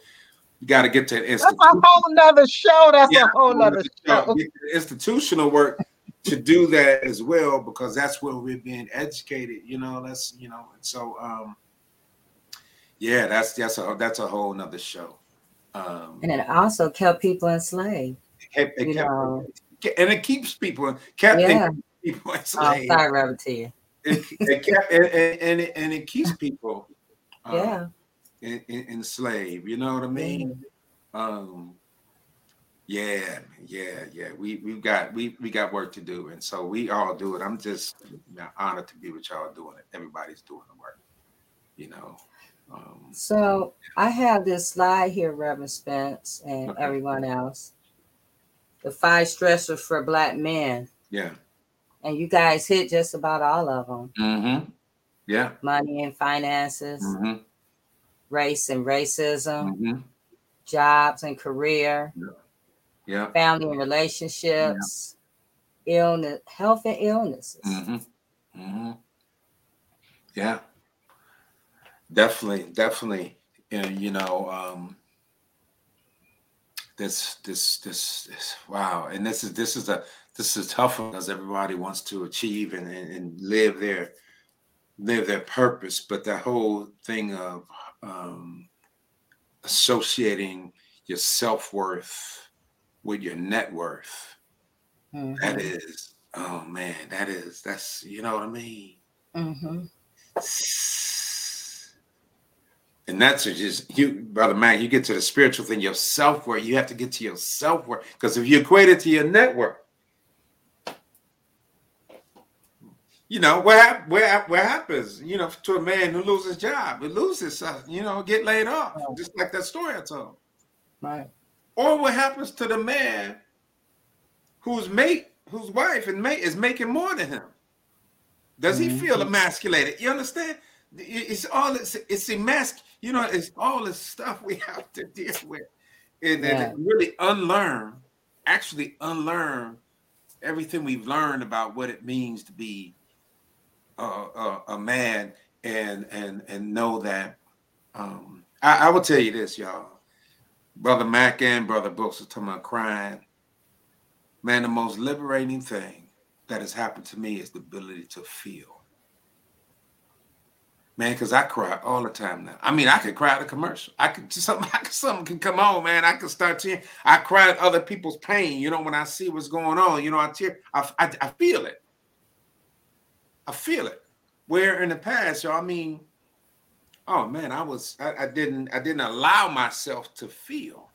Speaker 7: you got to get to
Speaker 2: That's a whole nother show. That's yeah, a whole nother show.
Speaker 7: Institutional work to do that as well because that's where we're being educated. You know, that's you know, and so um, yeah, that's that's a that's a whole nother show.
Speaker 1: Um, and it also kept people enslaved. It kept, it
Speaker 7: you kept, know. and it keeps people kept yeah. people <laughs> enslaved.
Speaker 1: Oh, sorry, Robert, to you.
Speaker 7: It, it kept and, and, it, and it keeps people
Speaker 1: um, yeah
Speaker 7: in, in, enslaved. You know what I mean? Um, yeah, yeah, yeah. We we've got we we got work to do, and so we all do it. I'm just honored to be with y'all doing it. Everybody's doing the work. You know.
Speaker 1: Um, so I have this slide here, Reverend Spence, and okay. everyone else. The five stressors for Black men.
Speaker 7: Yeah.
Speaker 1: And you guys hit just about all of them.
Speaker 7: Mm-hmm. Yeah.
Speaker 1: Money and finances,
Speaker 7: mm-hmm.
Speaker 1: race and racism,
Speaker 7: mm-hmm.
Speaker 1: jobs and career,
Speaker 7: yeah. yeah.
Speaker 1: family and relationships, yeah. illness, health and illnesses.
Speaker 7: Mm-hmm. Mm-hmm. Yeah definitely, definitely. And you know, um, this, this, this, this, wow. And this is this is a this is tough because everybody wants to achieve and, and, and live their live their purpose. But that whole thing of um, associating your self worth with your net worth, mm-hmm. that is, oh man, that is that's you know what I mean.
Speaker 1: Mm-hmm
Speaker 7: and that's just you, brother Mack. You get to the spiritual thing, your self worth. You have to get to your self worth because if you equate it to your network, you know what what what happens? You know, to a man who loses job, who loses, you know, get laid off, just like that story I told.
Speaker 1: Right.
Speaker 7: Or what happens to the man whose mate, whose wife and mate is making more than him? Does he mm-hmm. feel emasculated? You understand? It's all it's it's emasc you know, it's all this stuff we <laughs> have to deal with. And, yeah. and really unlearn, actually unlearn everything we've learned about what it means to be a, a, a man and and and know that um, I, I, will tell you this, y'all. Brother Mack and Brother Brooks are talking about crying. Man, the most liberating thing that has happened to me is the ability to feel. man, because I cry all the time now. I mean, I could cry at a commercial. I could something, <laughs> something can come on, man. I could start tearing. I cry at other people's pain. You know, when I see what's going on, you know, I tear. I, I, I feel it. I feel it. Where in the past, y'all, I mean, oh man, I was, I, I didn't, I didn't allow myself to feel.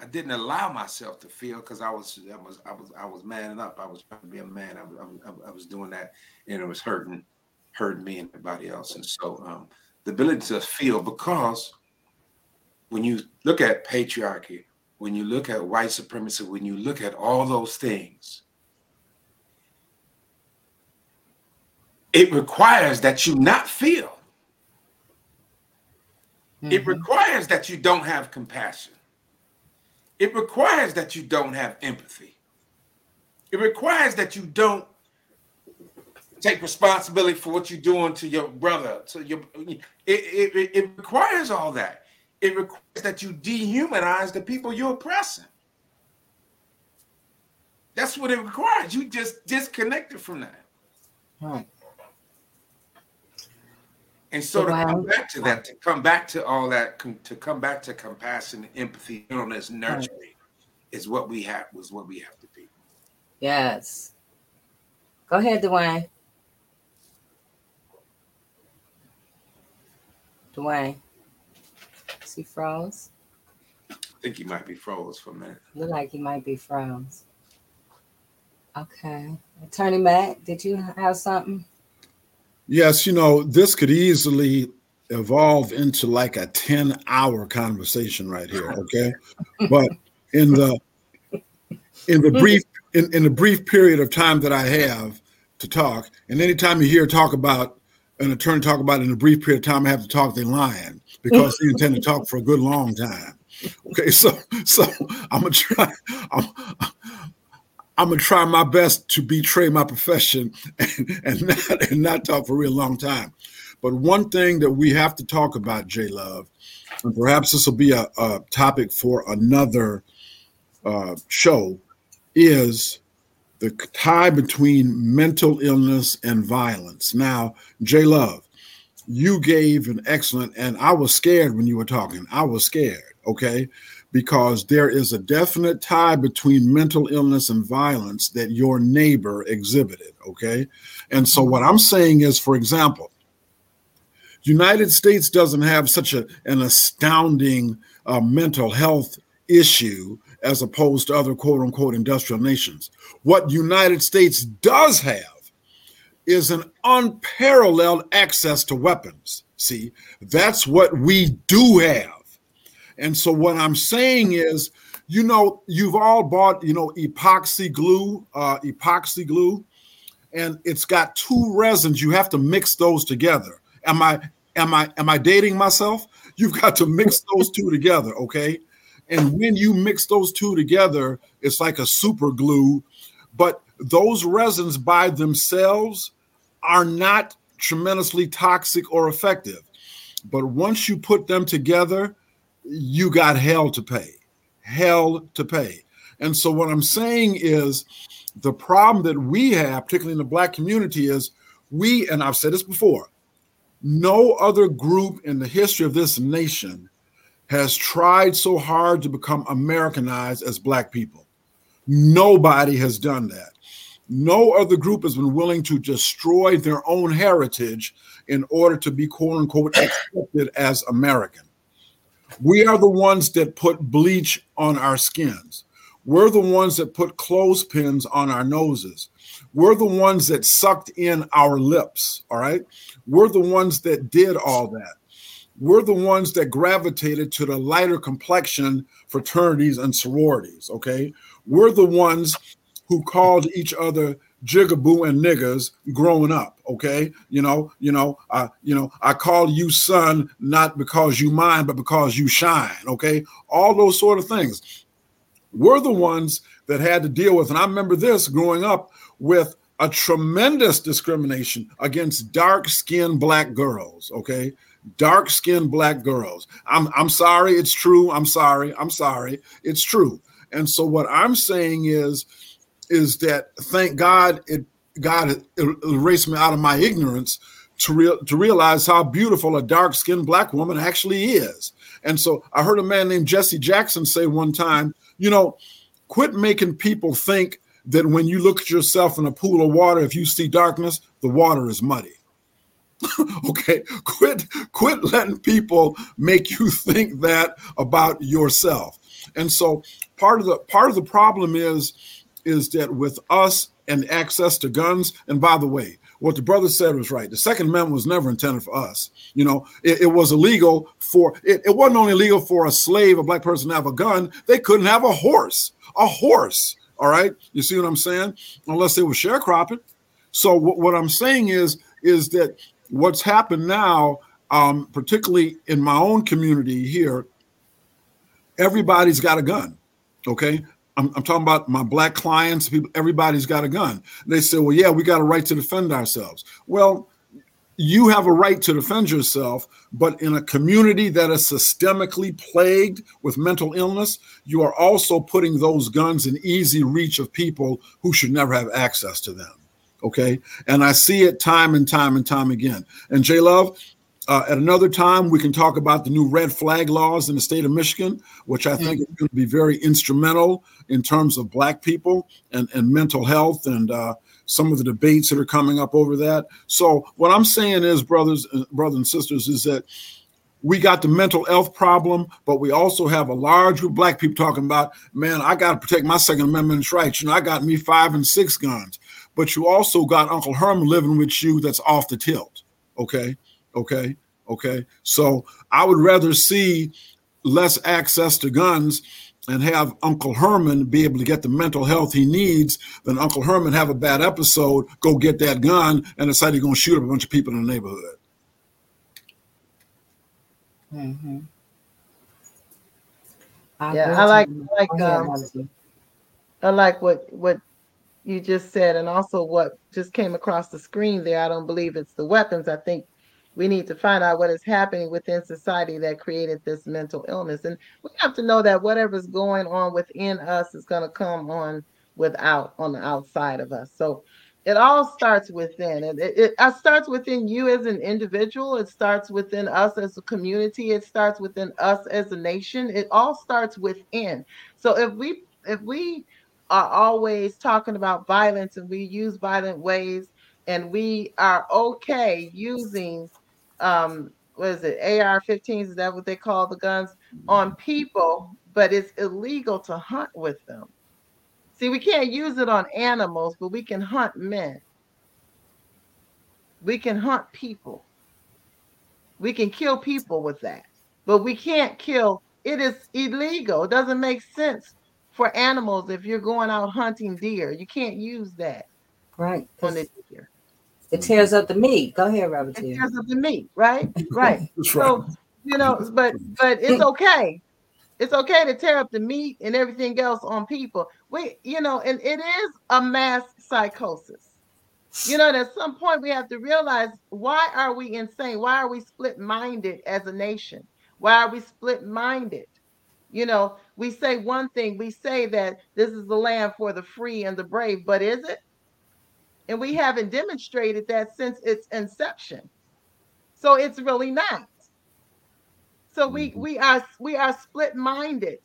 Speaker 7: I didn't allow myself to feel because I was, I was, I was, I was manning up. I was trying to be a man. I was, I, I was doing that, and it was hurting hurting me and everybody else. And so um, the ability to feel, because when you look at patriarchy, when you look at white supremacy, when you look at all those things, it requires that you not feel. Mm-hmm. It requires that you don't have compassion. It requires that you don't have empathy. It requires that you don't take responsibility for what you're doing to your brother. To your, it, it, it requires all that. It requires that you dehumanize the people you're oppressing. That's what it requires. You just disconnected from that.
Speaker 1: Right.
Speaker 7: And so to come back to that, to come back to all that, to come back to compassion, empathy, gentleness, nurturing, right. is what we have. Was what we have to be.
Speaker 1: Yes. Go ahead, Dwayne. Dwayne. Is he froze?
Speaker 7: I think he might be froze for a minute.
Speaker 1: Look like he might be froze. Okay. Attorney Mack, did you have something?
Speaker 5: Yes, you know, this could easily evolve into like a 10 hour conversation right here. Okay. but in the in the brief in, in the brief period of time that I have to talk, and anytime you hear talk about an attorney talk about in a brief period of time, I have to talk, they're lying because they intend to talk for a good long time. Okay, <laughs> so so I'm gonna try. I'm, I'm gonna try my best to betray my profession and, <laughs> and not and not talk for a real long time. But one thing that we have to talk about, Jay Love, and perhaps this will be a, a topic for another uh, show, is the tie between mental illness and violence. Now, Jay Love, you gave an excellent, and I was scared when you were talking. I was scared, okay, because there is a definite tie between mental illness and violence that your neighbor exhibited, okay? And so what I'm saying is, for example, United States doesn't have such a, an astounding uh, mental health issue as opposed to other quote unquote industrial nations. What United States does have is an unparalleled access to weapons. See, that's what we do have. And so what I'm saying is, you know, you've all bought, you know, epoxy glue, uh, epoxy glue, and it's got two resins. You have to mix those together. Am I am I am I dating myself? You've got to mix those two together, okay? And when you mix those two together, it's like a super glue. But those resins by themselves are not tremendously toxic or effective. But once you put them together, you got hell to pay. Hell to pay. And so, what I'm saying is the problem that we have, particularly in the Black community, is we, and I've said this before, no other group in the history of this nation has tried so hard to become Americanized as Black people. Nobody has done that. No other group has been willing to destroy their own heritage in order to be quote unquote accepted as American. We are the ones that put bleach on our skins. We're the ones that put clothespins on our noses. We're the ones that sucked in our lips. All right. We're the ones that did all that we're the ones that gravitated to the lighter complexion fraternities and sororities. Okay. We're the ones who called each other jigaboo and niggas growing up. Okay. You know, you know, uh, you know, I call you son, not because you mine, but because you shine. Okay. All those sort of things. We're the ones that had to deal with, and I remember this growing up with a tremendous discrimination against dark skinned black girls. Okay dark skinned black girls. I'm, I'm sorry, it's true. I'm sorry, I'm sorry, it's true. And so what I'm saying is, is that thank God it God erased me out of my ignorance to, real, to realize how beautiful a dark skinned black woman actually is. And so I heard a man named Jesse Jackson say one time, you know, quit making people think that when you look at yourself in a pool of water, if you see darkness, the water is muddy. <laughs> okay, quit quit letting people make you think that about yourself. And so part of the part of the problem is is that with us and access to guns, and by the way, what the brother said was right. The Second Amendment was never intended for us. You know, it, it was illegal for it, it wasn't only illegal for a slave, a black person to have a gun, they couldn't have a horse. A horse. All right. You see what I'm saying? Unless they were sharecropping. So what, what I'm saying is, is that what's happened now, um, particularly in my own community here, everybody's got a gun. Okay. I'm, I'm, talking about my black clients, people, everybody's got a gun. They say, well, yeah, we got a right to defend ourselves. Well, you have a right to defend yourself, but in a community that is systemically plagued with mental illness, you are also putting those guns in easy reach of people who should never have access to them. Okay. And I see it time and time and time again. And Jay Love, uh, at another time, we can talk about the new red flag laws in the state of Michigan, which I think mm-hmm. is going to be very instrumental in terms of Black people and, and mental health and uh, some of the debates that are coming up over that. So, what I'm saying is, brothers, uh, brothers and sisters, is that we got the mental health problem, but we also have a large group of black people talking about, man, I got to protect my Second Amendment rights. You know, I got me five and six guns, but you also got Uncle Herman living with you that's off the tilt. Okay. Okay. Okay. So I would rather see less access to guns and have Uncle Herman be able to get the mental health he needs than Uncle Herman have a bad episode, go get that gun, and decide he's going to shoot up a bunch of people in the neighborhood.
Speaker 2: Mm-hmm. I yeah, I like like um, I like what what you just said, and also what just came across the screen there. I don't believe it's the weapons. I think we need to find out what is happening within society that created this mental illness. And we have to know that whatever's going on within us is going to come on without on the outside of us. So it all starts within. It, it, it starts within you as an individual. It starts within us as a community. It starts within us as a nation. It all starts within. So if we if we are always talking about violence and we use violent ways and we are okay using um, what is it, AR-15s? Is that what they call the guns on people? But it's illegal to hunt with them. See, we can't use it on animals, but we can hunt men. We can hunt people. We can kill people with that, but we can't kill. It is illegal. It doesn't make sense for animals if you're going out hunting deer. You can't use that.
Speaker 1: Right. On the deer. It tears up the meat. Go ahead, Robert.
Speaker 2: It tears up the meat, right? <laughs> Right. so you know, but but it's <laughs> okay. It's okay to tear up the meat and everything else on people. We, you know, and it is a mass psychosis. You know, at some point we have to realize why are we insane? Why are we split-minded as a nation? Why are we split-minded? You know, we say one thing, we say that this is the land for the free and the brave, but is it? And we haven't demonstrated that since its inception. So it's really not. So we mm-hmm. we are we are split-minded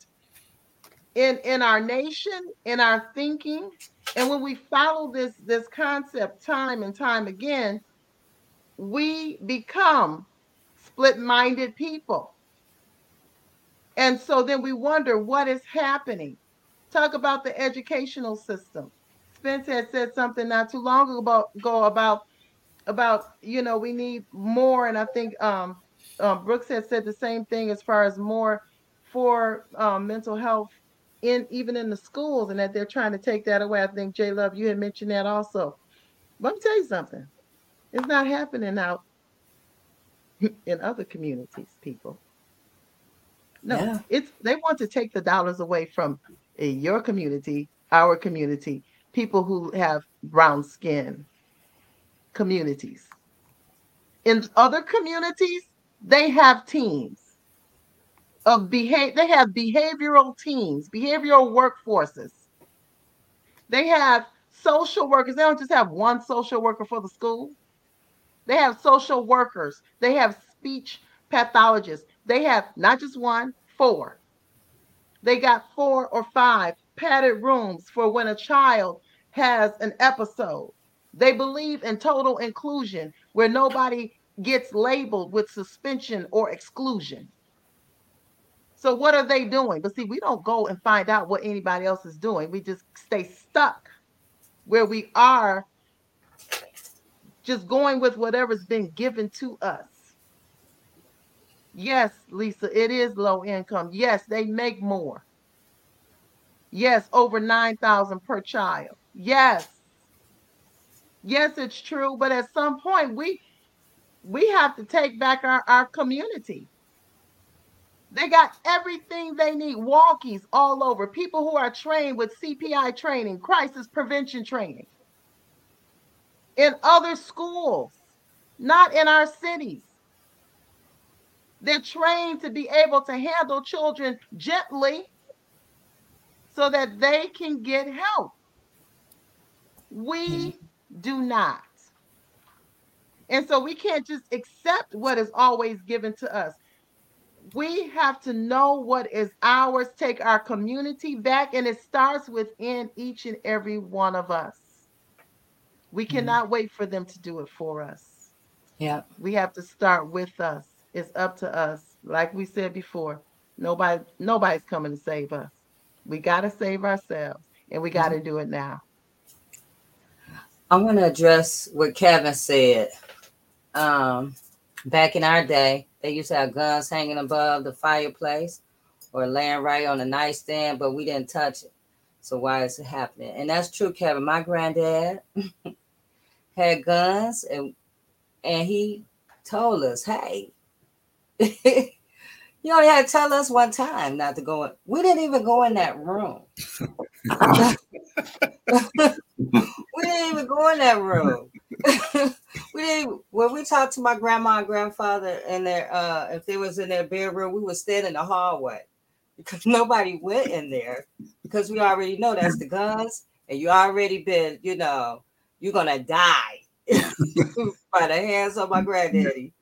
Speaker 2: in in our nation, in our thinking, and when we follow this this concept time and time again, we become split-minded people. And so then we wonder what is happening. Talk about the educational system. Spence had said something not too long ago about, about about you know we need more, and I think um, um, Brooks had said the same thing as far as more for um, mental health in even in the schools, and that they're trying to take that away. I think Jay Love, you had mentioned that also. Let me tell you something. It's not happening out in other communities, people. No, yeah. it's they want to take the dollars away from your community, our community, people who have brown skin communities. In other communities, they have teams of behave they have behavioral teams, behavioral workforces. They have social workers. They don't just have one social worker for the school. They have social workers. They have speech pathologists. They have not just one, four. They got four or five padded rooms for when a child has an episode. They believe in total inclusion where nobody gets labeled with suspension or exclusion. So, what are they doing? But see, we don't go and find out what anybody else is doing. We just stay stuck where we are, just going with whatever's been given to us. Yes, Lisa, it is low income. Yes, they make more. Yes, over 9,000 per child. Yes. Yes, it's true, but at some point we we have to take back our, our community. They got everything they need, walkies all over, people who are trained with CPI training, crisis prevention training in other schools, not in our cities. They're trained to be able to handle children gently so that they can get help. We do not. And so we can't just accept what is always given to us. We have to know what is ours, take our community back, and it starts within each and every one of us. We mm-hmm. cannot mm-hmm. wait for them to do it for us.
Speaker 1: Yeah.
Speaker 2: We have to start with us. It's up to us. Like we said before, nobody nobody's coming to save us. We got to save ourselves and we got to mm-hmm. do it now.
Speaker 1: I want to address what Kevin said. Um, back in our day, they used to have guns hanging above the fireplace or laying right on the nightstand, but we didn't touch it. So why is it happening? And that's true, Kevin. My granddad <laughs> had guns, and and he told us, "Hey, <laughs> You only had to tell us one time not to go in. We didn't even go in that room. we didn't even go in that room. <laughs> we didn't when we talked to my grandma and grandfather in their uh if they was in their bedroom, we would stand in the hallway because <laughs> nobody went in there because we already know that's the guns and you already been, you know, you're gonna die <laughs> by the hands of my granddaddy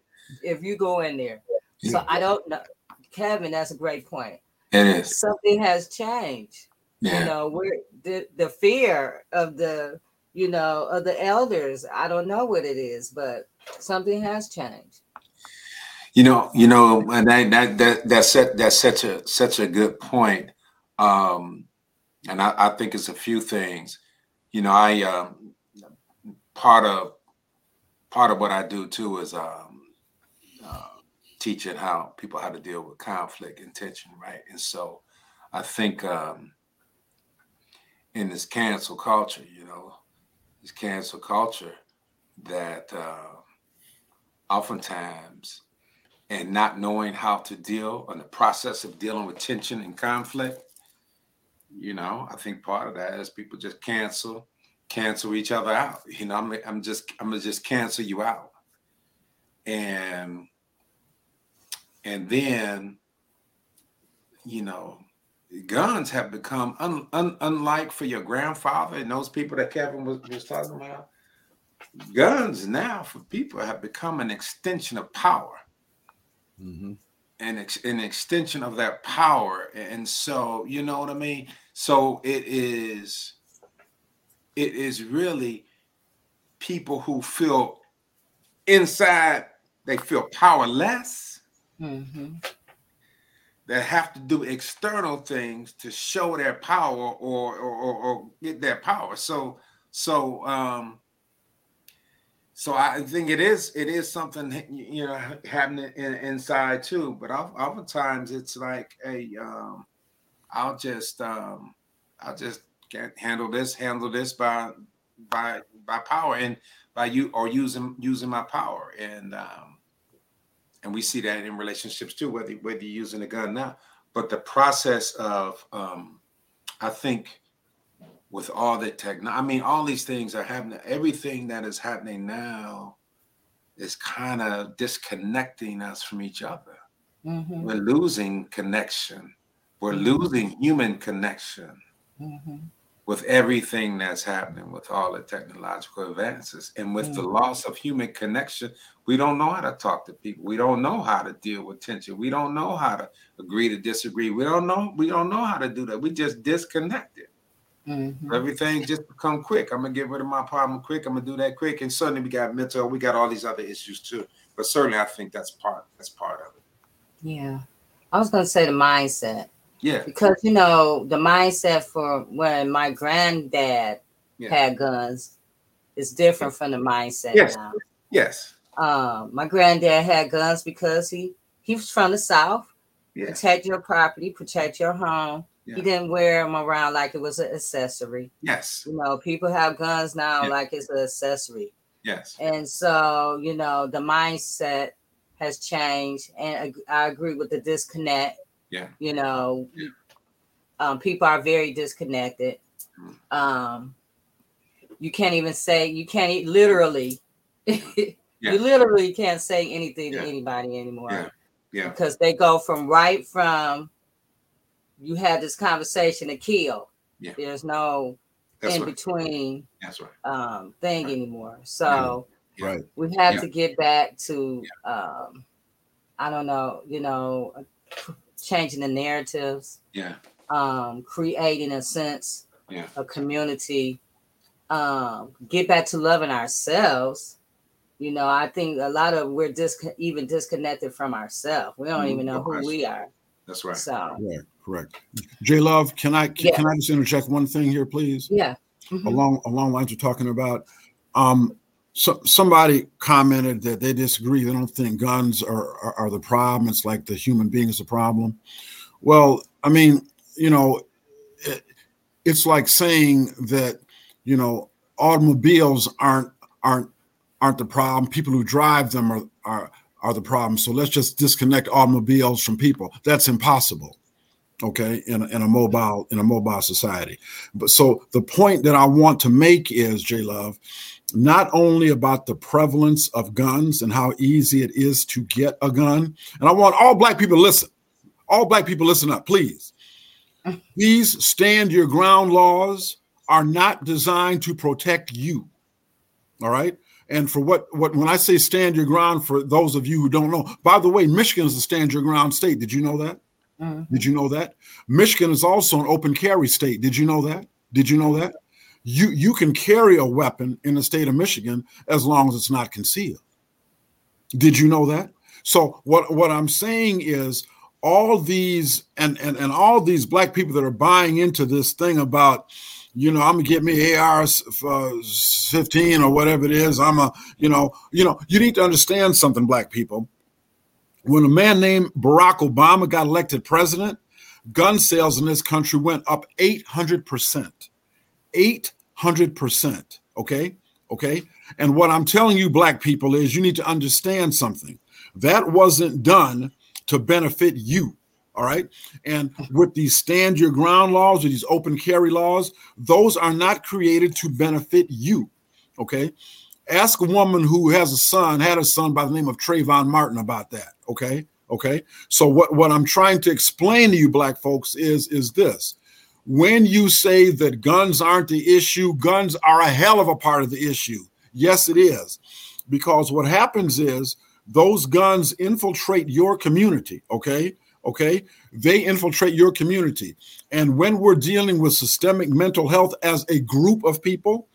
Speaker 1: if you go in there. So I don't know. Kevin, that's a great point.
Speaker 7: It is.
Speaker 1: Something has changed. Yeah. You know, we're the, the fear of the, you know, of the elders. I don't know what it is, but something has changed.
Speaker 7: You know, you know, and that that that that's that's such a such a good point. Um, and I, I think it's a few things. You know, I um part of part of what I do too is um teaching how people how to deal with conflict and tension, right? And so I think um, in this cancel culture, you know, this cancel culture that uh, oftentimes and not knowing how to deal on the process of dealing with tension and conflict, you know, I think part of that is people just cancel, cancel each other out. You know, I'm, I'm just, I'm gonna just cancel you out. And and then you know guns have become un, un, unlike for your grandfather and those people that kevin was, was talking about. Guns now for people have become an extension of power. Mm-hmm. and ex, an extension of that power. And so you know what i mean? So it is it is really people who feel inside they feel powerless mm-hmm. that have to do external things to show their power or, or, or, or get their power. So so um, so I think it is it is something you know happening in, inside too. But oftentimes it's like, hey, um, I'll just um, I'll just get, handle this, handle this by by by power and by you or using using my power and um, and we see that in relationships too, whether whether you're using a gun now. But the process of, um, I think, with all the technology, I mean, all these things are happening. Everything that is happening now is kind of disconnecting us from each other. Mm-hmm. We're losing connection. We're mm-hmm. losing human connection. Mm-hmm. With everything that's happening with all the technological advances and with mm-hmm. the mm. loss of human connection we don't know how to talk to people. We don't know how to deal with tension. We don't know how to agree to disagree. We don't know we don't know how to do that. We just disconnected. Mm-hmm. everything just become quick. I'm gonna get rid of my problem quick. I'm gonna do that quick. And suddenly we got mental we got all these other issues too. But certainly i think that's part that's part of it.
Speaker 1: Yeah. I was gonna say the mindset
Speaker 7: yeah.
Speaker 1: Because you know, the mindset for when my granddad yeah. had guns is different from the mindset
Speaker 7: yes.
Speaker 1: now.
Speaker 7: Yes.
Speaker 1: Um, my granddad had guns because he he was from the south. Yeah. Protect your property, protect your home. Yeah. He didn't wear them around like it was an accessory.
Speaker 7: Yes.
Speaker 1: You know, people have guns now yeah. like it's an accessory.
Speaker 7: Yes.
Speaker 1: And so, you know, the mindset has changed. And I agree with the disconnect
Speaker 7: yeah.
Speaker 1: You know, yeah. Um, people are very disconnected. Mm. Um, you can't even say you can't literally. <laughs> yeah. You literally can't say anything yeah. to anybody anymore.
Speaker 7: Yeah. Yeah.
Speaker 1: Because they go from right from you had this conversation to kill.
Speaker 7: Yeah.
Speaker 1: There's no That's
Speaker 7: in
Speaker 1: right. between
Speaker 7: That's right.
Speaker 1: um thing right. anymore. So
Speaker 5: right.
Speaker 1: we have to get back to um I don't know, you know, changing the narratives.
Speaker 7: Yeah.
Speaker 1: Um, creating a sense
Speaker 7: yeah.
Speaker 1: a community. Um, get back to loving ourselves. You know, I think a lot of we're dis- even disconnected from ourselves. We don't mm-hmm. even know who we are.
Speaker 7: That's right.
Speaker 1: So
Speaker 5: correct, correct. Jay Love, can I can, yeah. can I just interject one thing here, please?
Speaker 1: Yeah.
Speaker 5: Mm-hmm. Along along lines we're talking about. Um, so somebody commented that they disagree. They don't think guns are, are, are the problem. It's like the human being is the problem. Well, I mean, you know, it, it's like saying that you know automobiles aren't aren't aren't the problem. People who drive them are are are the problem. So let's just disconnect automobiles from people. That's impossible. Okay, in a, in a mobile in a mobile society. But so the point that I want to make is, Jay Love, not only about the prevalence of guns and how easy it is to get a gun. And I want all black people to listen. All black people listen up, please. <laughs> These stand your ground laws are not designed to protect you. All right. And for what what when I say stand your ground, for those of you who don't know, by the way, Michigan is a stand your ground state. Did you know that? Mm-hmm. Did you know that? Michigan is also an open carry state. Did you know that? Did you know that? You you can carry a weapon in the state of Michigan as long as it's not concealed. Did you know that? So what what I'm saying is all these and and and all these black people that are buying into this thing about you know, I'm gonna get me AR uh, 15 or whatever it is. I'm a, you know, you know, you need to understand something, black people. When a man named Barack Obama got elected president, gun sales in this country went up 800 percent. 800%. Okay. Okay. And what I'm telling you, black people, is you need to understand something. That wasn't done to benefit you. All right. And with these stand your ground laws or these open carry laws, those are not created to benefit you. Okay. Ask a woman who has a son, had a son by the name of Trayvon Martin about that. Okay. Okay. So what, what I'm trying to explain to you, black folks, is is this when you say that guns aren't the issue, guns are a hell of a part of the issue. Yes, it is. Because what happens is those guns infiltrate your community, okay? Okay? They infiltrate your community. And when we're dealing with systemic mental health as a group of people,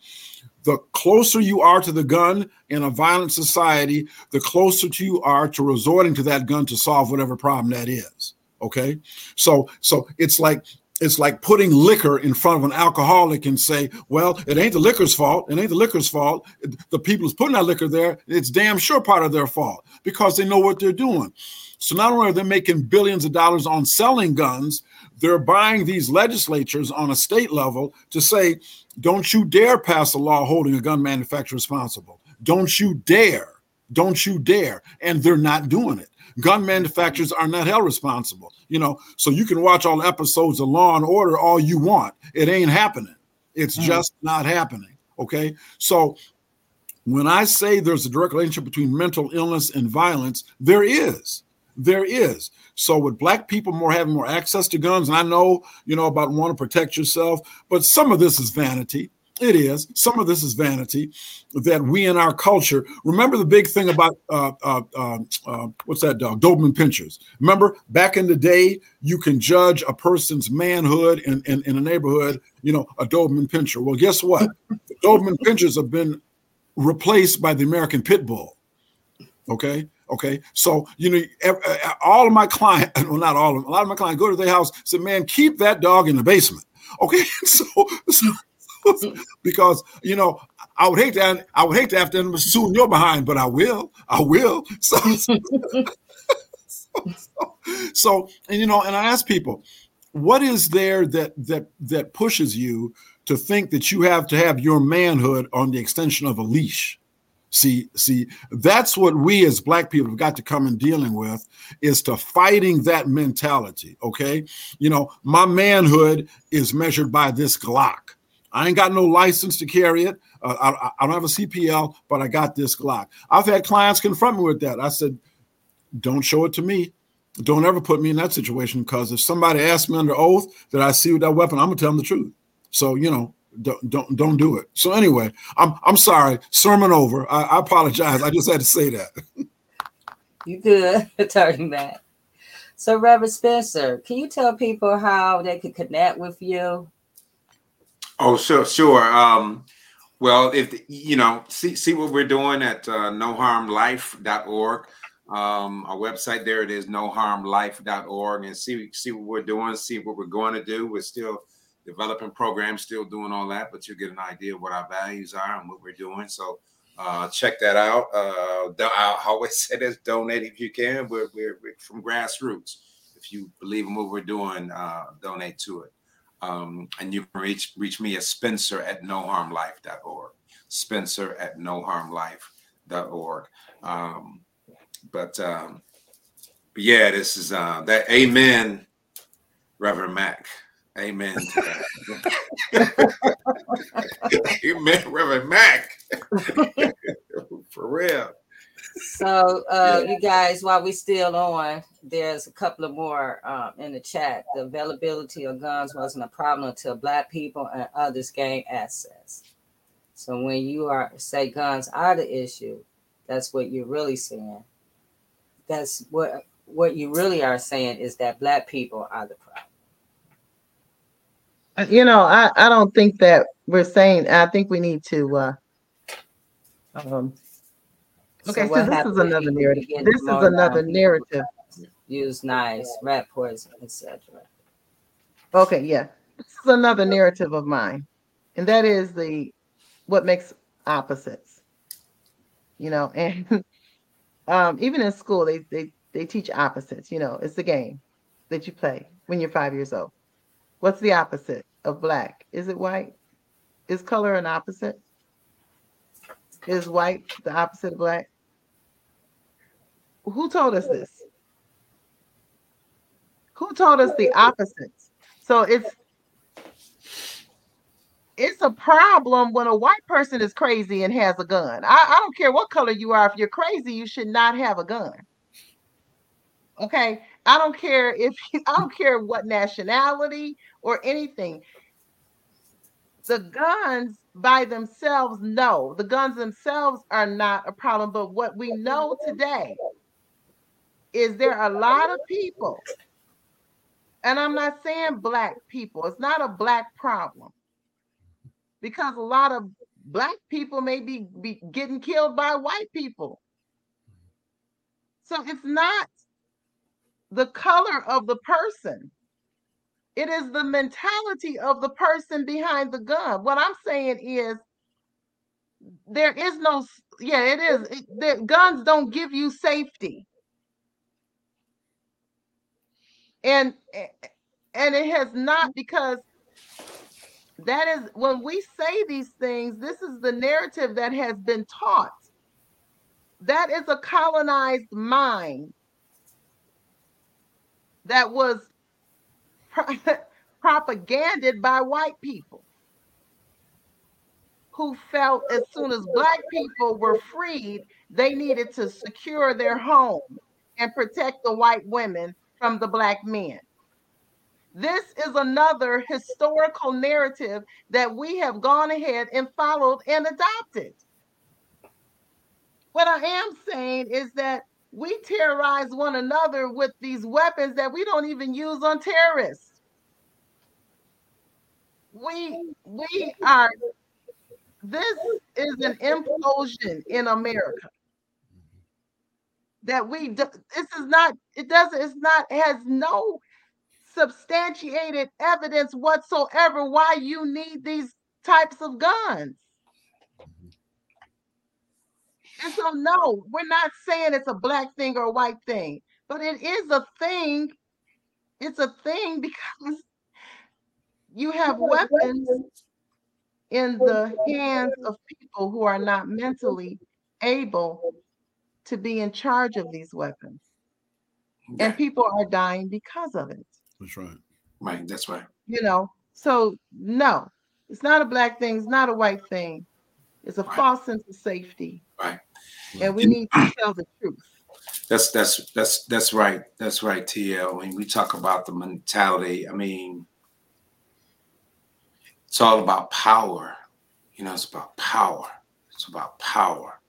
Speaker 5: the closer you are to the gun in a violent society, the closer to you are to resorting to that gun to solve whatever problem that is. Okay. So, so it's like it's like putting liquor in front of an alcoholic and say, well, it ain't the liquor's fault. It ain't the liquor's fault. The people who's putting that liquor there, it's damn sure part of their fault because they know what they're doing. So not only are they making billions of dollars on selling guns, they're buying these legislatures on a state level to say, don't you dare pass a law holding a gun manufacturer responsible. Don't you dare. Don't you dare. And they're not doing it gun manufacturers are not held responsible. You know, so you can watch all episodes of Law and Order all you want. It ain't happening. It's mm. just not happening. Okay. So when I say there's a direct relationship between mental illness and violence, there is. there is. So with black people more having more access to guns, and I know you know about want to protect yourself, but some of this is vanity. It is. Some of this is vanity that we in our culture remember the big thing about uh, uh, uh, uh, what's that dog? Doberman pinschers. Remember back in the day, you can judge a person's manhood in, in, in a neighborhood, you know, a Doberman pinscher. Well, guess what? Doberman pinschers have been replaced by the American pit bull. Okay. Okay. So, you know, all of my clients, <laughs> well, not all of them, a lot of my clients go to their house, say, man, keep that dog in the basement. Okay. <laughs> So, so <laughs> because you know I would hate to I would hate to have to sue your behind, but I will. I will. So, <laughs> so, so, so, and you know, and I ask people, what is there that that that pushes you to think that you have to have your manhood on the extension of a leash? See, see, that's what we as black people have got to come in dealing with is to fighting that mentality. Okay. You know, my manhood is measured by this Glock. I ain't got no license to carry it. Uh, I, I, don't have a CPL, but I got this Glock. I've had clients confront me with that. I said, don't show it to me. Don't ever put me in that situation because if somebody asks me under oath that I see with that weapon, I'm gonna tell them the truth. So you know, don't don't don't do it. So anyway, I'm I'm sorry. Sermon over. I, I apologize. I just had to say that. <laughs>
Speaker 1: you good, <laughs> Attorney Mack. So Reverend Spencer, can you tell people how they could connect with you
Speaker 7: Oh, sure, sure. Um, well, if you know, see see what we're doing at uh, noharmlife.org. Um, our website there it is noharmlife.org and see see what we're doing, see what we're going to do. We're still developing programs, still doing all that, but you'll get an idea of what our values are and what we're doing. So uh, check that out. Uh, I always <laughs> say this: donate if you can. We're, we're, we're from grassroots. If you believe in what we're doing, uh, donate to it. Um, and you can reach reach me at Spencer at noharmlife.org. Spencer at noharmlife.org. Um, but um, but yeah, this is uh, that. Amen, Reverend Mack. Amen. <laughs> <laughs> Amen, Reverend Mack. <laughs> For real
Speaker 1: so uh, yeah. you guys while we still on there's a couple of more um, in the chat. The availability of guns wasn't a problem until black people and others gained access. So when you are say guns are the issue that's what you're really saying. That's what what you really are saying is that black people are the problem.
Speaker 2: Uh, you know i i don't think that we're saying i think we need to uh um Okay, so, so this is another narrative. This is another narrative.
Speaker 1: Use knives, rat poison, etc.
Speaker 2: Okay, yeah. This is another narrative of mine. And that is the what makes opposites. You know, <laughs> and um, even in school they, they they teach opposites, you know, it's a game that you play when you're five years old. What's the opposite of black? Is it white? Is color an opposite? Is white the opposite of black? Who told us this? Who told us the opposites? So it's it's a problem when a white person is crazy and has a gun. I, I don't care what color you are. If you're crazy, you should not have a gun. Okay. I don't care if <laughs> I don't care what nationality or anything. The guns by themselves, no, the guns themselves are not a problem. But what we know today is there are a lot of people, and I'm not saying black people, it's not a black problem because a lot of black people may be, be getting killed by white people. So it's not the color of the person. It is the mentality of the person behind the gun. What I'm saying is there is no yeah, it is. It, the guns don't give you safety and and it has not mm-hmm. because that is when we say these things this is the narrative that has been taught that is a colonized mind that was <laughs> propaganded by white people who felt as soon as black people were freed they needed to secure their home and protect the white women from the black men. This is another historical narrative that we have gone ahead and followed and adopted. What I am saying is that we terrorize one another with these weapons that we don't even use on terrorists. We we are this is an implosion in America. That we do, this is not it doesn't it's not has no substantiated evidence whatsoever why you need these types of guns. And so, no, we're not saying it's a black thing or a white thing, but it is a thing. It's a thing <laughs> because you have weapons in the hands of people who are not mentally able to be in charge of these weapons. And people are dying because of it.
Speaker 5: That's right.
Speaker 7: Right. That's right.
Speaker 2: You know, so no, it's not a black thing, it's not a white thing. It's a
Speaker 7: Right.
Speaker 2: false sense of safety.
Speaker 7: Right.
Speaker 2: And we need to tell the truth.
Speaker 7: That's that's that's that's right. That's right, TL. When we talk about the mentality, I mean, it's all about power. You know, it's about power. It's about power.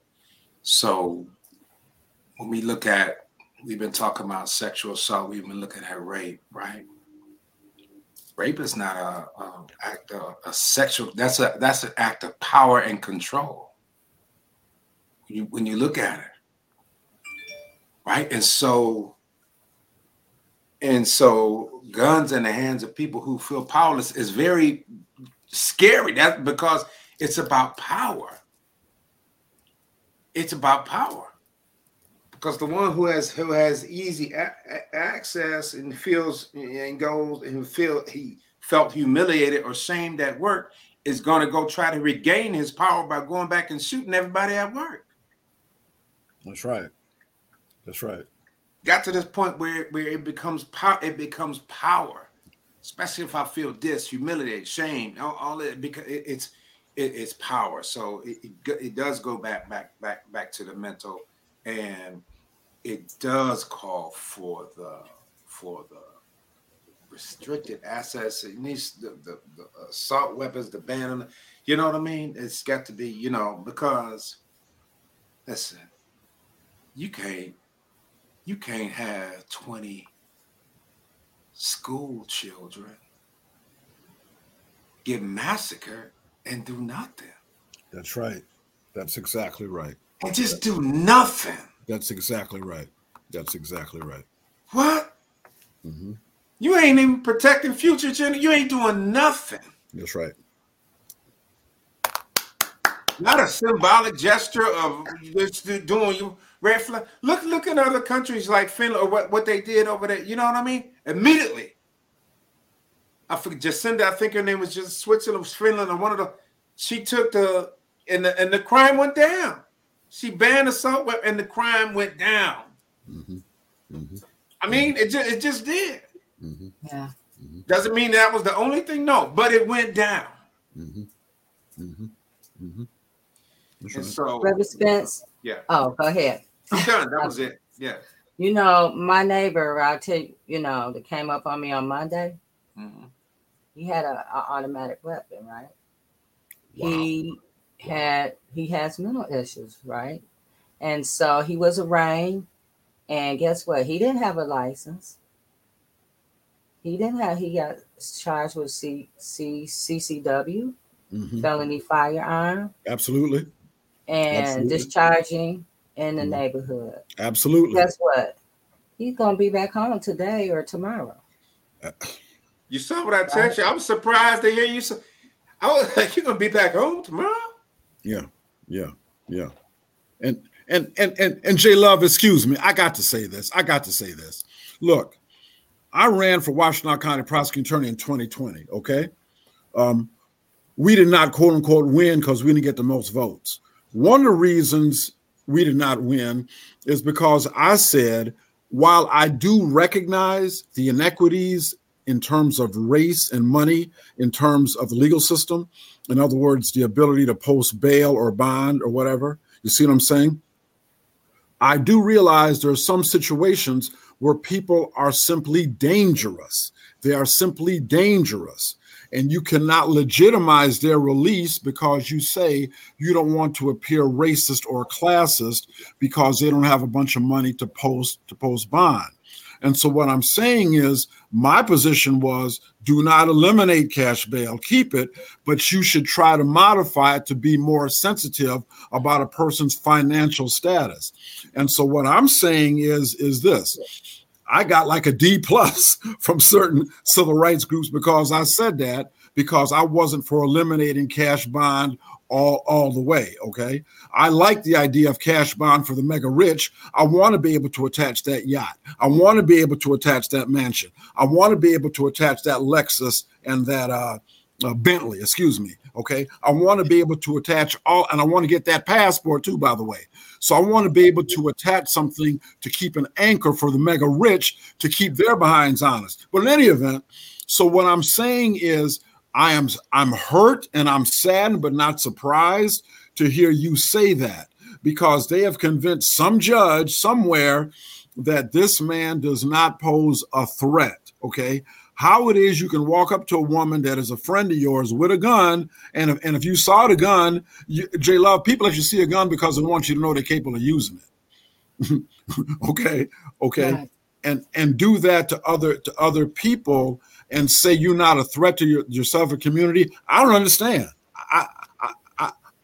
Speaker 7: So when we look at, we've been talking about sexual assault. We've been looking at rape, right? Rape is not a, a act of a sexual. That's a that's an act of power and control. When you when you look at it right? And so and so guns in the hands of people who feel powerless is very scary. That because it's about power. It's about power. Because the one who has who has easy a- access and feels and goes and feel he felt humiliated or shamed at work is going to go try to regain his power by going back and shooting everybody at work
Speaker 5: That's right. That's right.
Speaker 7: got to this point where where it becomes power it becomes power especially if i feel this humiliated shame all, all that because it, it's it, it's power so it, it, it does go back back back back to the mental and it does call for the for the restricted assets. it needs the the, the assault weapons the ban you know what i mean it's got to be you know because listen you can't you can't have 20 school children get massacred and do nothing
Speaker 5: That's right. That's exactly right.
Speaker 7: and just do nothing
Speaker 5: That's exactly right. That's exactly right.
Speaker 7: what
Speaker 5: hmm
Speaker 7: you ain't even protecting future children you ain't doing nothing
Speaker 5: That's right.
Speaker 7: not a symbolic gesture of just doing you red flag. Look look at other countries like finland or what, what they did over there. You know what i mean? Immediately. I forget jacinda i think her name was just switzerland finland or one of the she took the and the and the crime went down. She banned assault weapon and the crime went down.
Speaker 5: Hmm hmm
Speaker 7: i mean it just it just did.
Speaker 5: Hmm
Speaker 1: Yeah.
Speaker 7: doesn't mean that was the only thing no but it went down.
Speaker 5: Hmm hmm hmm That's
Speaker 7: and
Speaker 5: right.
Speaker 7: so
Speaker 1: Brother Spence.
Speaker 7: yeah.
Speaker 1: Oh, go ahead.
Speaker 7: I'm done that <laughs> was it yeah
Speaker 1: You know, my neighbor, I'll tell you, you know, that came up on me on Monday,
Speaker 7: Mhm.
Speaker 1: he had a, a automatic weapon, right?
Speaker 5: Wow.
Speaker 1: He had he has mental issues, right? And so he was arraigned, and guess what? He didn't have a license. He didn't have. He got charged with C, C, CCW,
Speaker 5: Mhm.
Speaker 1: felony firearm,
Speaker 5: Absolutely.
Speaker 1: and
Speaker 5: Absolutely.
Speaker 1: discharging in the
Speaker 5: Mhm.
Speaker 1: neighborhood.
Speaker 5: Absolutely.
Speaker 1: Guess what? He's gonna be back home today or tomorrow.
Speaker 7: You saw what I text you. I'm surprised to hear you. Say, I was <laughs> like, "You're gonna be back home tomorrow."
Speaker 5: Yeah, yeah, yeah. And and and and and J Love, excuse me, I got to say this. I got to say this. Look, I ran for Washtenaw County prosecuting attorney in 2020. Okay, um, we did not quote unquote win because we didn't get the most votes. One of the reasons we did not win is because I said, while I do recognize the inequities in terms of race and money, in terms of the legal system, in other words, the ability to post bail or bond or whatever. You see what I'm saying? I do realize there are some situations where people are simply dangerous. They are simply dangerous. And you cannot legitimize their release because you say you don't want to appear racist or classist because they don't have a bunch of money to post to post bond. And so what I'm saying is my position was do not eliminate cash bail, keep it, but you should try to modify it to be more sensitive about a person's financial status. And so what I'm saying is is this. I got like a D plus <laughs> from certain civil rights groups because I said that because I wasn't for eliminating cash bond all, all the way. Okay. I like the idea of cash bond for the mega rich. I want to be able to attach that yacht. I want to be able to attach that mansion. I want to be able to attach that Lexus and that uh, uh, Bentley, excuse me. Okay. I want to be able to attach all, and I want to get that passport too, by the way. So I want to be able to attach something to keep an anchor for the mega rich to keep their behinds honest. But in any event, so what I'm saying is I am I'm hurt and I'm saddened but not surprised to hear you say that because they have convinced some judge somewhere that this man does not pose a threat, okay? How it is you can walk up to a woman that is a friend of yours with a gun, and if, and if you saw the gun, you, J Love, people you see a gun because they want you to know they're capable of using it. <laughs> okay, okay, right. and and do that to other to other people and say you're not a threat to your, yourself or community, I don't understand.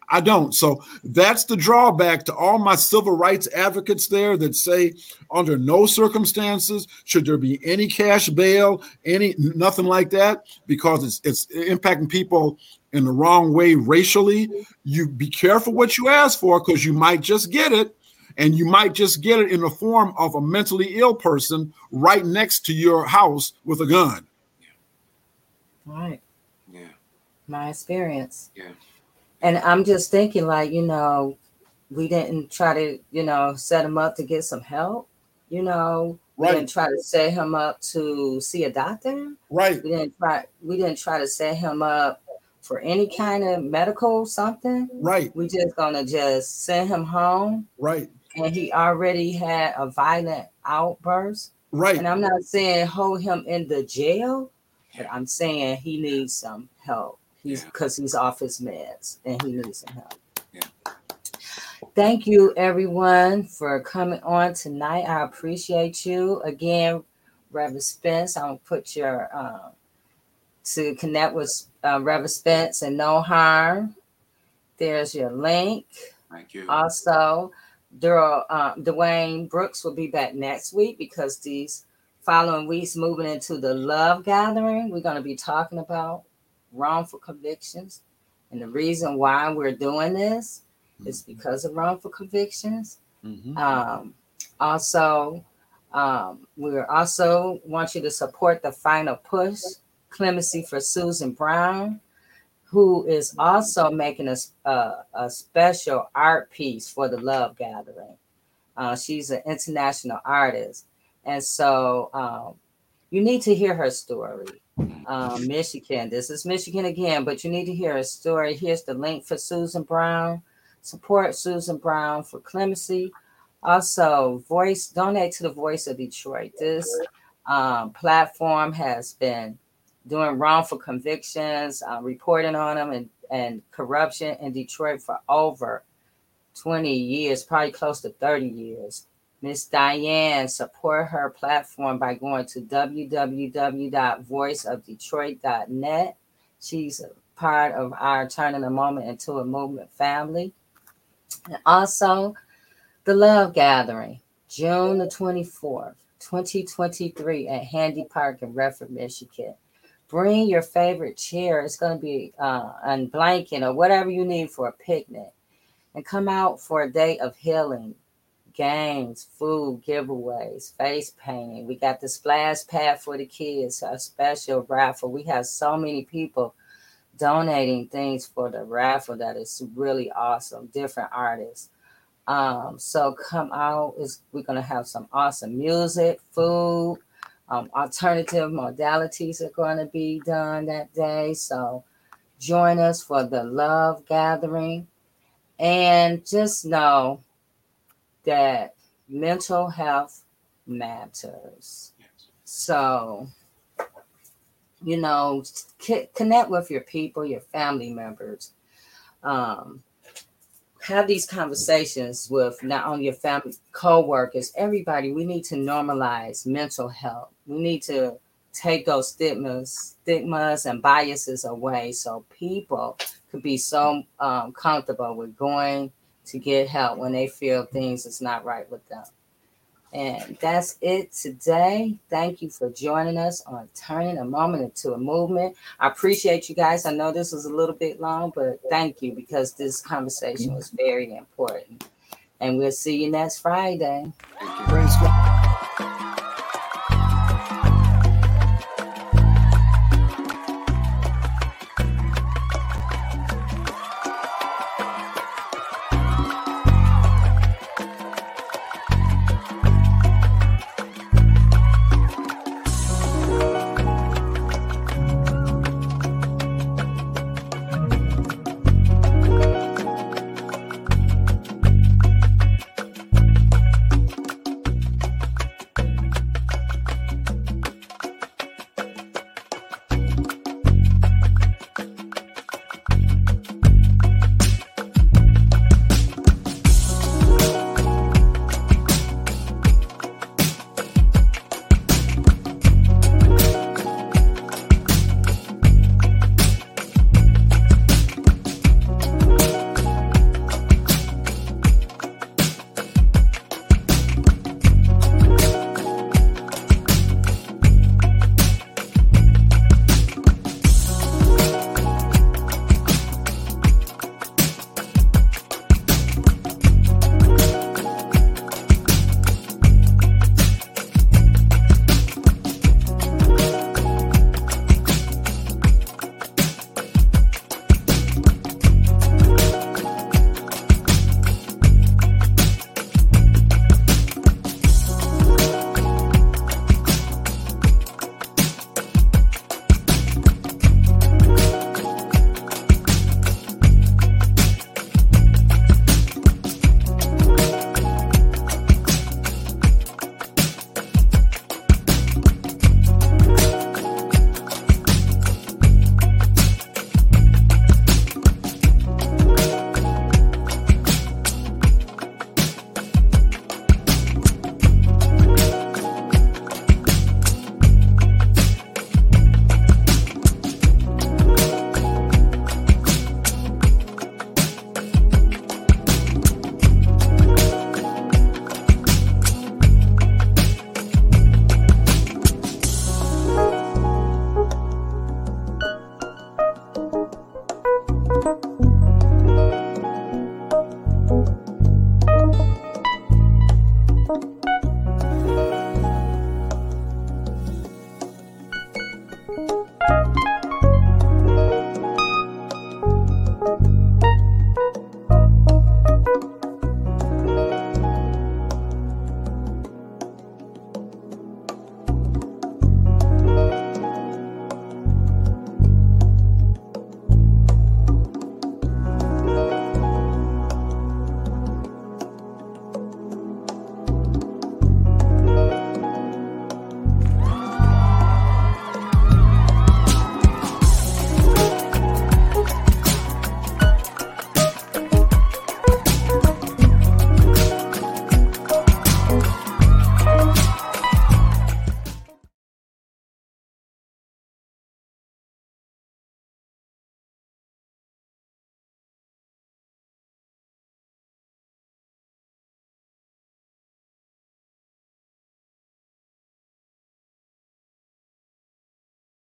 Speaker 5: I, don't. So that's the drawback to all my civil rights advocates there that say under no circumstances should there be any cash bail, any nothing like that, because it's it's impacting people in the wrong way racially. You be careful what you ask for because you might just get it and you might just get it in the form of a mentally ill person right next to your house with a gun.
Speaker 1: Right.
Speaker 7: Yeah.
Speaker 1: My experience.
Speaker 7: Yeah.
Speaker 1: And I'm just thinking, like, you know, we didn't try to, you know, set him up to get some help. You know, we didn't try to set him up to see a doctor.
Speaker 5: Right.
Speaker 1: We didn't try. We didn't try to set him up for any kind of medical something.
Speaker 5: Right.
Speaker 1: We just gonna just send him home.
Speaker 5: Right.
Speaker 1: And he already had a violent outburst.
Speaker 5: Right.
Speaker 1: And I'm not saying hold him in the jail, but I'm saying he needs some help. He's because yeah. he's off his meds and he needs some help.
Speaker 7: Yeah.
Speaker 1: Thank you, everyone, for coming on tonight. I appreciate you again, Reverend Spence. I'm gonna put your um, to connect with uh, Reverend Spence and No Harm. There's your link.
Speaker 7: Thank you.
Speaker 1: Also, Daryl, uh, Dwayne Brooks will be back next week because these following weeks moving into the love gathering we're going to be talking about wrongful convictions and the reason why we're doing this mm-hmm. is because of wrongful convictions mm-hmm. um, also um, we also want you to support the final push clemency for susan brown who is also making a, a, a special art piece for the love gathering uh, she's an international artist and so um, you need to hear her story. Um, Michigan, this is Michigan again, but you need to hear her story. Here's the link for Susan Brown. Support Susan Brown for clemency. Also, voice donate to the Voice of Detroit. This um, platform has been doing wrongful convictions, uh, reporting on them, and, and corruption in Detroit for over 20 years, probably close to 30 years. Miss Diane, support her platform by going to www.voiceofdetroit.net. She's part of our turning a moment into a movement family. And also, the Love Gathering, June the 24th, 2023 at Handy Park in Redford, Michigan. Bring your favorite chair. It's going to be uh, a blanket or whatever you need for a picnic. And come out for a day of healing, games, food giveaways, face painting. We got the splash pad for the kids, a special raffle. We have so many people donating things for the raffle that is really awesome. Different artists. Um, so come out. Is we're gonna have some awesome music, food, um, alternative modalities are going to be done that day. So join us for the love gathering, and just know that mental health matters. So, you know, c- connect with your people, your family members. Um, have these conversations with not only your family, co-workers, everybody. We need to normalize mental health. We need to take those stigmas, stigmas and biases away so people could be so um, comfortable with going to get help when they feel things is not right with them. And that's it today. Thank you for joining us on Turning a Moment into a Movement. I appreciate you guys. I know this was a little bit long, but thank you because this conversation was very important. And we'll see you next Friday.